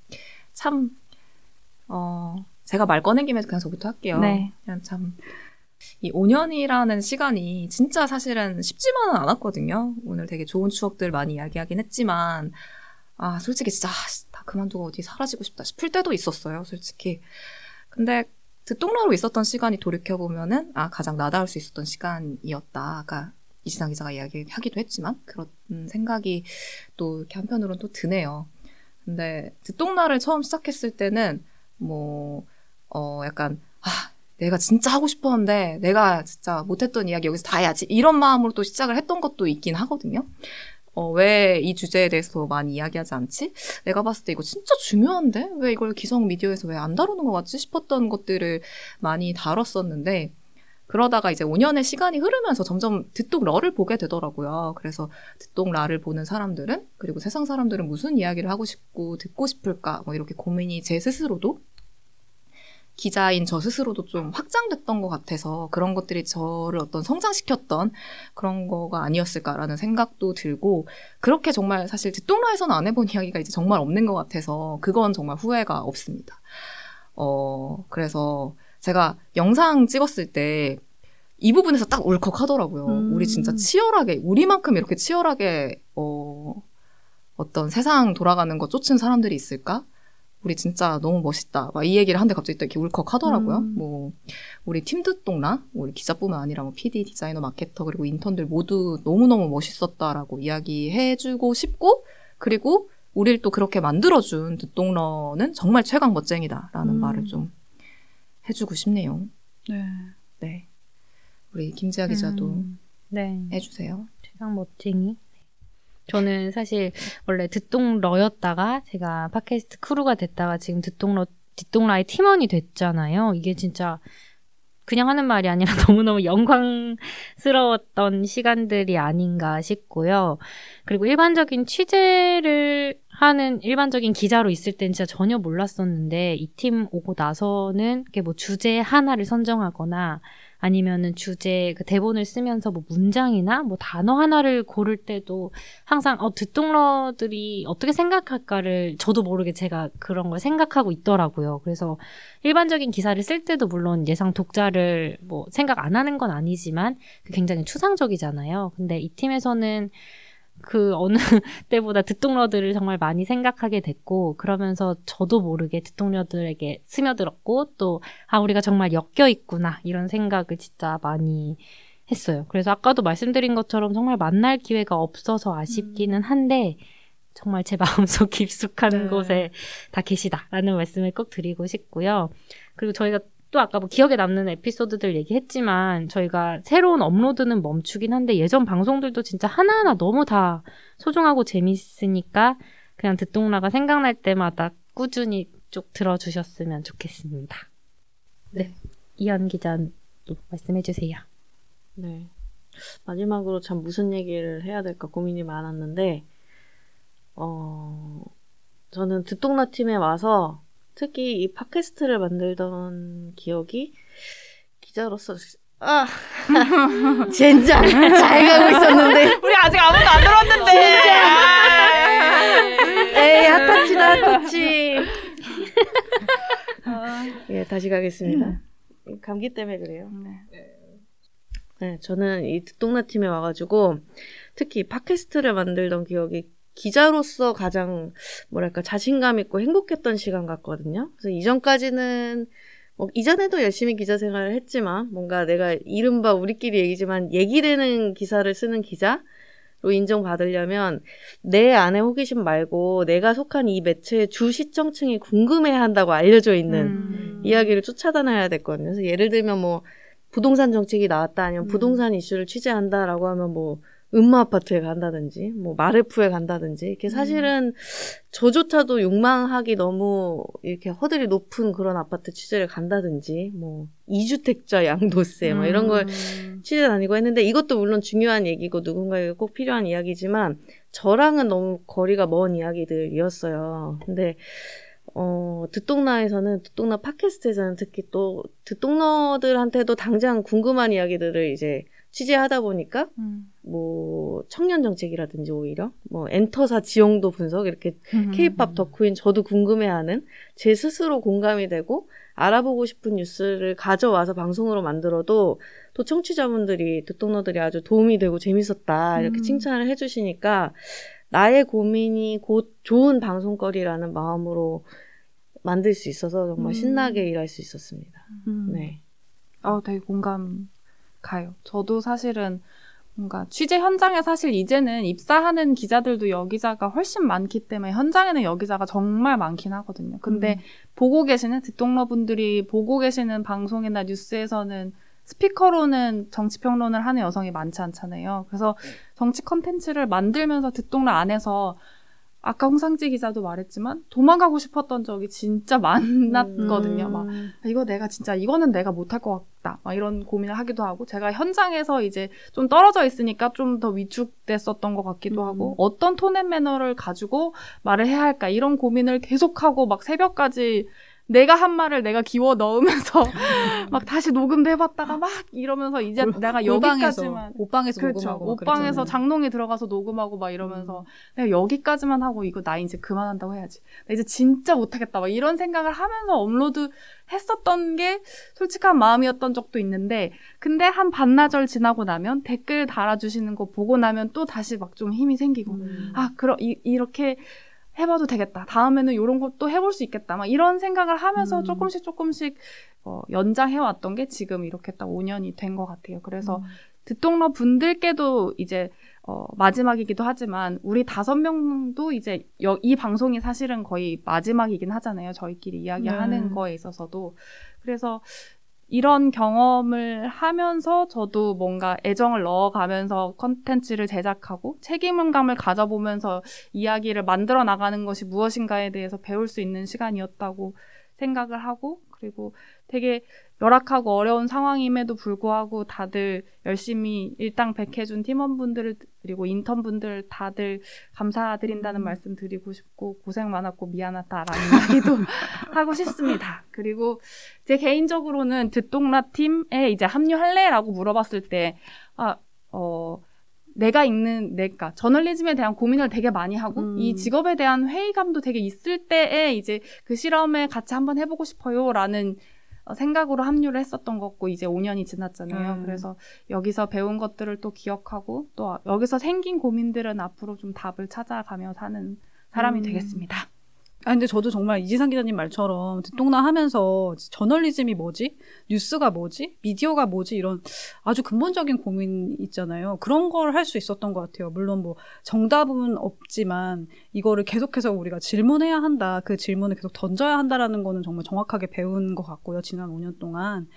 참, 어, 제가 말 꺼낸 김에 그냥 저부터 할게요. 네. 그냥 참, 이 5년이라는 시간이 진짜 사실은 쉽지만은 않았거든요. 오늘 되게 좋은 추억들 많이 이야기하긴 했지만, 아, 솔직히 진짜, 아, 씨, 다 그만두고 어디 사라지고 싶다 싶을 때도 있었어요, 솔직히. 근데, 듣동라로 있었던 시간이 돌이켜보면은, 아, 가장 나다울 수 있었던 시간이었다. 아까 이지상 기자가 이야기하기도 했지만, 그런 생각이 또 한편으로는 또 드네요. 근데, 듣동라를 처음 시작했을 때는, 뭐, 어, 약간, 아, 내가 진짜 하고 싶었는데, 내가 진짜 못했던 이야기 여기서 다 해야지. 이런 마음으로 또 시작을 했던 것도 있긴 하거든요. 어, 왜 이 주제에 대해서 많이 이야기하지 않지? 내가 봤을 때 이거 진짜 중요한데? 왜 이걸 기성 미디어에서 왜 안 다루는 것 같지? 싶었던 것들을 많이 다뤘었는데, 그러다가 이제 5년의 시간이 흐르면서 점점 듣동러를 보게 되더라고요. 그래서 듣동라를 보는 사람들은, 그리고 세상 사람들은 무슨 이야기를 하고 싶고 듣고 싶을까, 뭐 이렇게 고민이 제 스스로도 기자인 저 스스로도 좀 확장됐던 것 같아서 그런 것들이 저를 어떤 성장시켰던 그런 거가 아니었을까라는 생각도 들고 그렇게 정말 사실 듣동라에서는 안 해본 이야기가 이제 정말 없는 것 같아서 그건 정말 후회가 없습니다. 어, 그래서 제가 영상 찍었을 때 이 부분에서 딱 울컥하더라고요. 음. 우리 진짜 치열하게, 우리만큼 이렇게 치열하게, 어, 어떤 세상 돌아가는 거 쫓은 사람들이 있을까? 우리 진짜 너무 멋있다. 막 이 얘기를 하는데 갑자기 또 이렇게 울컥 하더라고요. 음. 뭐, 우리 팀드동나, 우리 기자뿐만 아니라 뭐 PD, 디자이너, 마케터, 그리고 인턴들 모두 너무너무 멋있었다라고 이야기해주고 싶고, 그리고 우리를 또 그렇게 만들어준 듣동러는 정말 최강 멋쟁이다라는 음. 말을 좀 해주고 싶네요. 네. 네. 우리 김지아 기자도 음, 네. 해주세요. 최강 멋쟁이. 저는 사실 원래 듣동러였다가 제가 팟캐스트 크루가 됐다가 지금 듣동러 뒷동라의 팀원이 됐잖아요. 이게 진짜 그냥 하는 말이 아니라 너무너무 영광스러웠던 시간들이 아닌가 싶고요. 그리고 일반적인 취재를 하는 일반적인 기자로 있을 땐 진짜 전혀 몰랐었는데 이 팀 오고 나서는 뭐 주제 하나를 선정하거나 아니면은 주제 그 대본을 쓰면서 뭐 문장이나 뭐 단어 하나를 고를 때도 항상 어 듣동러들이 어떻게 생각할까를 저도 모르게 제가 그런 걸 생각하고 있더라고요. 그래서 일반적인 기사를 쓸 때도 물론 예상 독자를 뭐 생각 안 하는 건 아니지만 그 굉장히 추상적이잖아요. 근데 이 팀에서는 그 어느 때보다 듣동러들을 정말 많이 생각하게 됐고 그러면서 저도 모르게 듣동러들에게 스며들었고 또 아 우리가 정말 엮여 있구나 이런 생각을 진짜 많이 했어요. 그래서 아까도 말씀드린 것처럼 정말 만날 기회가 없어서 아쉽기는 한데 정말 제 마음속 깊숙한 네. 곳에 다 계시다라는 말씀을 꼭 드리고 싶고요. 그리고 저희가 또 아까 뭐 기억에 남는 에피소드들 얘기했지만 저희가 새로운 업로드는 멈추긴 한데 예전 방송들도 진짜 하나하나 너무 다 소중하고 재밌으니까 그냥 듣동라가 생각날 때마다 꾸준히 쭉 들어주셨으면 좋겠습니다. 네. 이현 기자도 말씀해 주세요. 네. 마지막으로 참 무슨 얘기를 해야 될까 고민이 많았는데, 어, 저는 듣동나 팀에 와서 특히 이 팟캐스트를 만들던 기억이 기자로서, 아, 젠장, 잘 가고 있었는데. 우리 아직 아무도 안 들었는데. 에이, 핫터치다, 핫터치. 예, 다시 가겠습니다. 감기 때문에 그래요. 네, 저는 이 듣동나 팀에 와가지고 특히 팟캐스트를 만들던 기억이 기자로서 가장 뭐랄까 자신감 있고 행복했던 시간 같거든요. 그래서 이전까지는 뭐 이전에도 열심히 기자 생활을 했지만 뭔가 내가 이른바 우리끼리 얘기지만 얘기되는 기사를 쓰는 기자 로 인정받으려면 내 안에 호기심 말고 내가 속한 이 매체의 주 시청층이 궁금해야 한다고 알려져 있는 음. 이야기를 쫓아다녀야 됐거든요. 그래서 예를 들면 뭐 부동산 정책이 나왔다 아니면 음. 부동산 이슈를 취재한다라고 하면 뭐 음마 아파트에 간다든지 뭐 마레프에 간다든지 이렇게 사실은 저조차도 욕망하기 너무 이렇게 허들이 높은 그런 아파트 취재를 간다든지 뭐 이주택자 양도세 뭐 이런 걸 음. 취재 다니고 했는데 이것도 물론 중요한 얘기고 누군가에게 꼭 필요한 이야기지만 저랑은 너무 거리가 먼 이야기들이었어요. 근데 어, 듣동나에서는 듣동나 팟캐스트에서는 특히 또 듣동너들한테도 당장 궁금한 이야기들을 이제 취재하다 보니까 음. 뭐 청년 정책이라든지 오히려 뭐 엔터사 지형도 분석 이렇게 음. 케이팝 덕후인 저도 궁금해하는 제 스스로 공감이 되고 알아보고 싶은 뉴스를 가져와서 방송으로 만들어도 또 청취자분들이 듣동너들이 아주 도움이 되고 재밌었다 이렇게 음. 칭찬을 해주시니까 나의 고민이 곧 좋은 방송거리라는 마음으로 만들 수 있어서 정말 음. 신나게 일할 수 있었습니다. 음. 네. 아, 되게 공감 가요. 저도 사실은 뭔가 취재 현장에 사실 이제는 입사하는 기자들도 여기자가 훨씬 많기 때문에 현장에는 여기자가 정말 많긴 하거든요. 근데 음. 보고 계시는 듣동러 분들이 보고 계시는 방송이나 뉴스에서는 스피커로는 정치 평론을 하는 여성이 많지 않잖아요. 그래서 정치 컨텐츠를 만들면서 듣동러 안에서 아까 홍상지 기자도 말했지만 도망가고 싶었던 적이 진짜 많았거든요. 음. 막 이거 내가 진짜 이거는 내가 못할 것 같다. 막 이런 고민을 하기도 하고 제가 현장에서 이제 좀 떨어져 있으니까 좀 더 위축됐었던 것 같기도 음. 하고 어떤 톤앤 매너를 가지고 말을 해야 할까 이런 고민을 계속하고 막 새벽까지 내가 한 말을 내가 기워 넣으면서 막 다시 녹음도 해봤다가 막 이러면서 이제 골- 내가 여기까지만 옷방에서 그렇죠. 녹음하고 막 옷방에서. 장롱에 들어가서 녹음하고 막 이러면서 내가 여기까지만 하고 이거 나 이제 그만한다고 해야지. 나 이제 진짜 못하겠다. 막 이런 생각을 하면서 업로드 했었던 게 솔직한 마음이었던 적도 있는데 근데 한 반나절 지나고 나면 댓글 달아주시는 거 보고 나면 또 다시 막 좀 힘이 생기고 음. 아 그럼 이, 이렇게 해봐도 되겠다. 다음에는 이런 것도 해볼 수 있겠다. 막 이런 생각을 하면서 음. 조금씩 조금씩 어, 연장해왔던 게 지금 이렇게 딱 5년이 된 것 같아요. 그래서 음. 듣동러 분들께도 이제 어, 마지막이기도 하지만 우리 다섯 명도 이제 여- 이 방송이 사실은 거의 마지막이긴 하잖아요. 저희끼리 이야기하는 네. 거에 있어서도 그래서 이런 경험을 하면서 저도 뭔가 애정을 넣어가면서 컨텐츠를 제작하고 책임감을 가져보면서 이야기를 만들어 나가는 것이 무엇인가에 대해서 배울 수 있는 시간이었다고 생각을 하고 그리고 되게 열악하고 어려운 상황임에도 불구하고 다들 열심히 일당백해준 팀원분들 그리고 인턴분들 다들 감사드린다는 말씀 드리고 싶고 고생 많았고 미안하다라는 이야기도 하고 싶습니다. 그리고 제 개인적으로는 듣동라 팀에 이제 합류할래라고 물어봤을 때 아, 어, 내가 읽는 내가 저널리즘에 대한 고민을 되게 많이 하고 음. 이 직업에 대한 회의감도 되게 있을 때에 이제 그 실험을 같이 한번 해보고 싶어요라는 어, 생각으로 합류를 했었던 것 같고 이제 5년이 지났잖아요. 음. 그래서 여기서 배운 것들을 또 기억하고 또 여기서 생긴 고민들은 앞으로 좀 답을 찾아가며 사는 사람이 음. 되겠습니다. 아 근데 저도 정말 이지상 기자님 말처럼 듣동나 하면서 저널리즘이 뭐지? 뉴스가 뭐지? 미디어가 뭐지? 이런 아주 근본적인 고민 있잖아요. 그런 걸 할 수 있었던 것 같아요. 물론 뭐 정답은 없지만 이거를 계속해서 우리가 질문해야 한다. 그 질문을 계속 던져야 한다라는 거는 정말 정확하게 배운 것 같고요. 지난 5년 동안.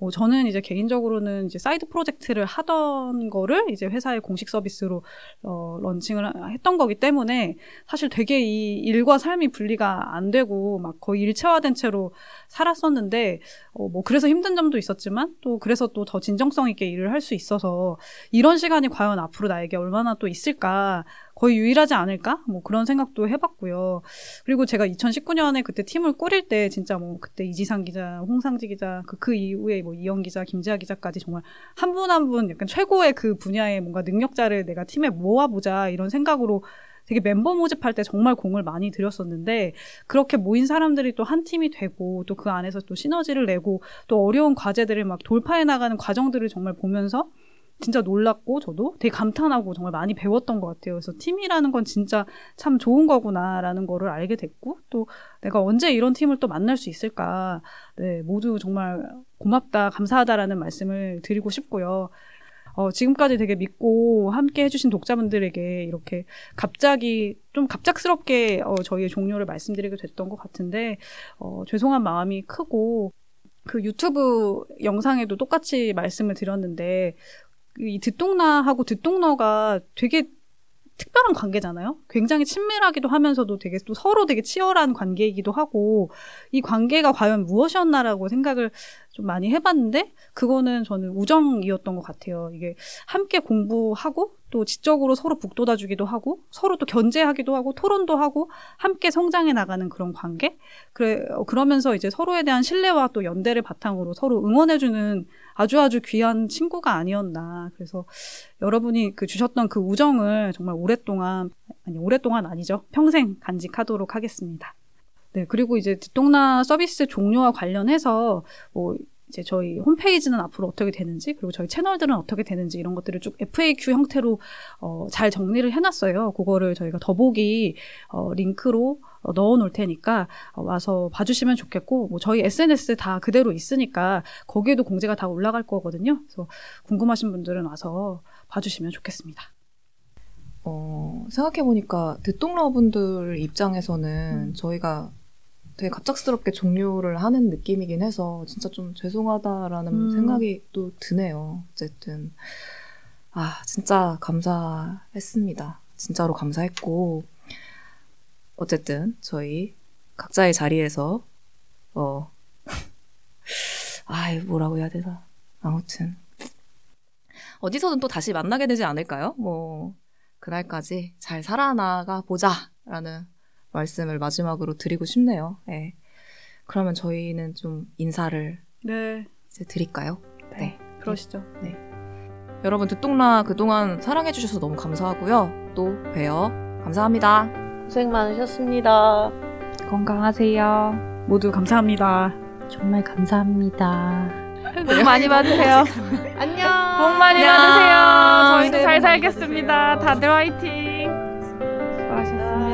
어, 저는 이제 개인적으로는 이제 사이드 프로젝트를 하던 거를 이제 회사의 공식 서비스로 어, 런칭을 하- 했던 거기 때문에 사실 되게 이 일과 삶이 분리가 안 되고 막 거의 일체화된 채로 살았었는데 어, 뭐 그래서 힘든 점도 있었지만 또 그래서 또 더 진정성 있게 일을 할 수 있어서 이런 시간이 과연 앞으로 나에게 얼마나 또 있을까 거의 유일하지 않을까 뭐 그런 생각도 해봤고요. 그리고 제가 2019년에 그때 팀을 꾸릴 때 진짜 뭐 그때 이지상 기자, 홍상지 기자 그, 그 이후에 뭐 이영 기자, 김지아 기자까지 정말 한분 한 분 약간 최고의 그 분야의 뭔가 능력자를 내가 팀에 모아보자 이런 생각으로 되게 멤버 모집할 때 정말 공을 많이 들였었는데 그렇게 모인 사람들이 또 한 팀이 되고 또 그 안에서 또 시너지를 내고 또 어려운 과제들을 막 돌파해 나가는 과정들을 정말 보면서 진짜 놀랐고 저도 되게 감탄하고 정말 많이 배웠던 것 같아요. 그래서 팀이라는 건 진짜 참 좋은 거구나라는 거를 알게 됐고 또 내가 언제 이런 팀을 또 만날 수 있을까. 네, 모두 정말 고맙다, 감사하다라는 말씀을 드리고 싶고요. 어, 지금까지 되게 믿고 함께 해주신 독자분들에게 이렇게 갑자기 좀 갑작스럽게 어, 저희의 종료를 말씀드리게 됐던 것 같은데 어, 죄송한 마음이 크고 그 유튜브 영상에도 똑같이 말씀을 드렸는데 이 듣동나하고 듣동너가 되게 특별한 관계잖아요. 굉장히 친밀하기도 하면서도 되게 또 서로 되게 치열한 관계이기도 하고 이 관계가 과연 무엇이었나라고 생각을 좀 많이 해봤는데 그거는 저는 우정이었던 것 같아요. 이게 함께 공부하고 또 지적으로 서로 북돋아주기도 하고 서로 또 견제하기도 하고 토론도 하고 함께 성장해 나가는 그런 관계. 그래 어, 그러면서 이제 서로에 대한 신뢰와 또 연대를 바탕으로 서로 응원해주는 아주 아주 귀한 친구가 아니었나. 그래서 여러분이 그 주셨던 그 우정을 정말 오랫동안 아니 오랫동안 아니죠 평생 간직하도록 하겠습니다. 네, 그리고 이제 듣동나 서비스 종료와 관련해서 뭐 이제 저희 홈페이지는 앞으로 어떻게 되는지 그리고 저희 채널들은 어떻게 되는지 이런 것들을 쭉 FAQ 형태로 어, 잘 정리를 해놨어요. 그거를 저희가 더보기 어, 링크로 어, 넣어놓을 테니까 어, 와서 봐주시면 좋겠고 뭐 저희 SNS 다 그대로 있으니까 거기에도 공지가 다 올라갈 거거든요. 그래서 궁금하신 분들은 와서 봐주시면 좋겠습니다. 어, 생각해보니까 듣동러 분들 입장에서는 음. 저희가 되게 갑작스럽게 종료를 하는 느낌이긴 해서 진짜 좀 죄송하다라는 음. 생각이 또 드네요. 어쨌든. 아, 진짜 감사했습니다. 진짜로 감사했고. 어쨌든 저희 각자의 자리에서, 어, 아이, 뭐라고 해야 되나. 아무튼. 어디서든 또 다시 만나게 되지 않을까요? 뭐, 그날까지 잘 살아나가 보자라는 말씀을 마지막으로 드리고 싶네요. 예. 그러면 저희는 좀 인사를 네, 이제 드릴까요? 네. 그러시죠. 여러분 듣동라 그동안 사랑해주셔서 너무 감사하고요. 또 봬요. 감사합니다. 고생 많으셨습니다. 건강하세요. 모두 감사합니다. 정말 감사합니다. 복 많이 받으세요. 안녕. 복 많이. 받으세요. 저희도 잘 살겠습니다. 다들 화이팅. 수고하셨습니다.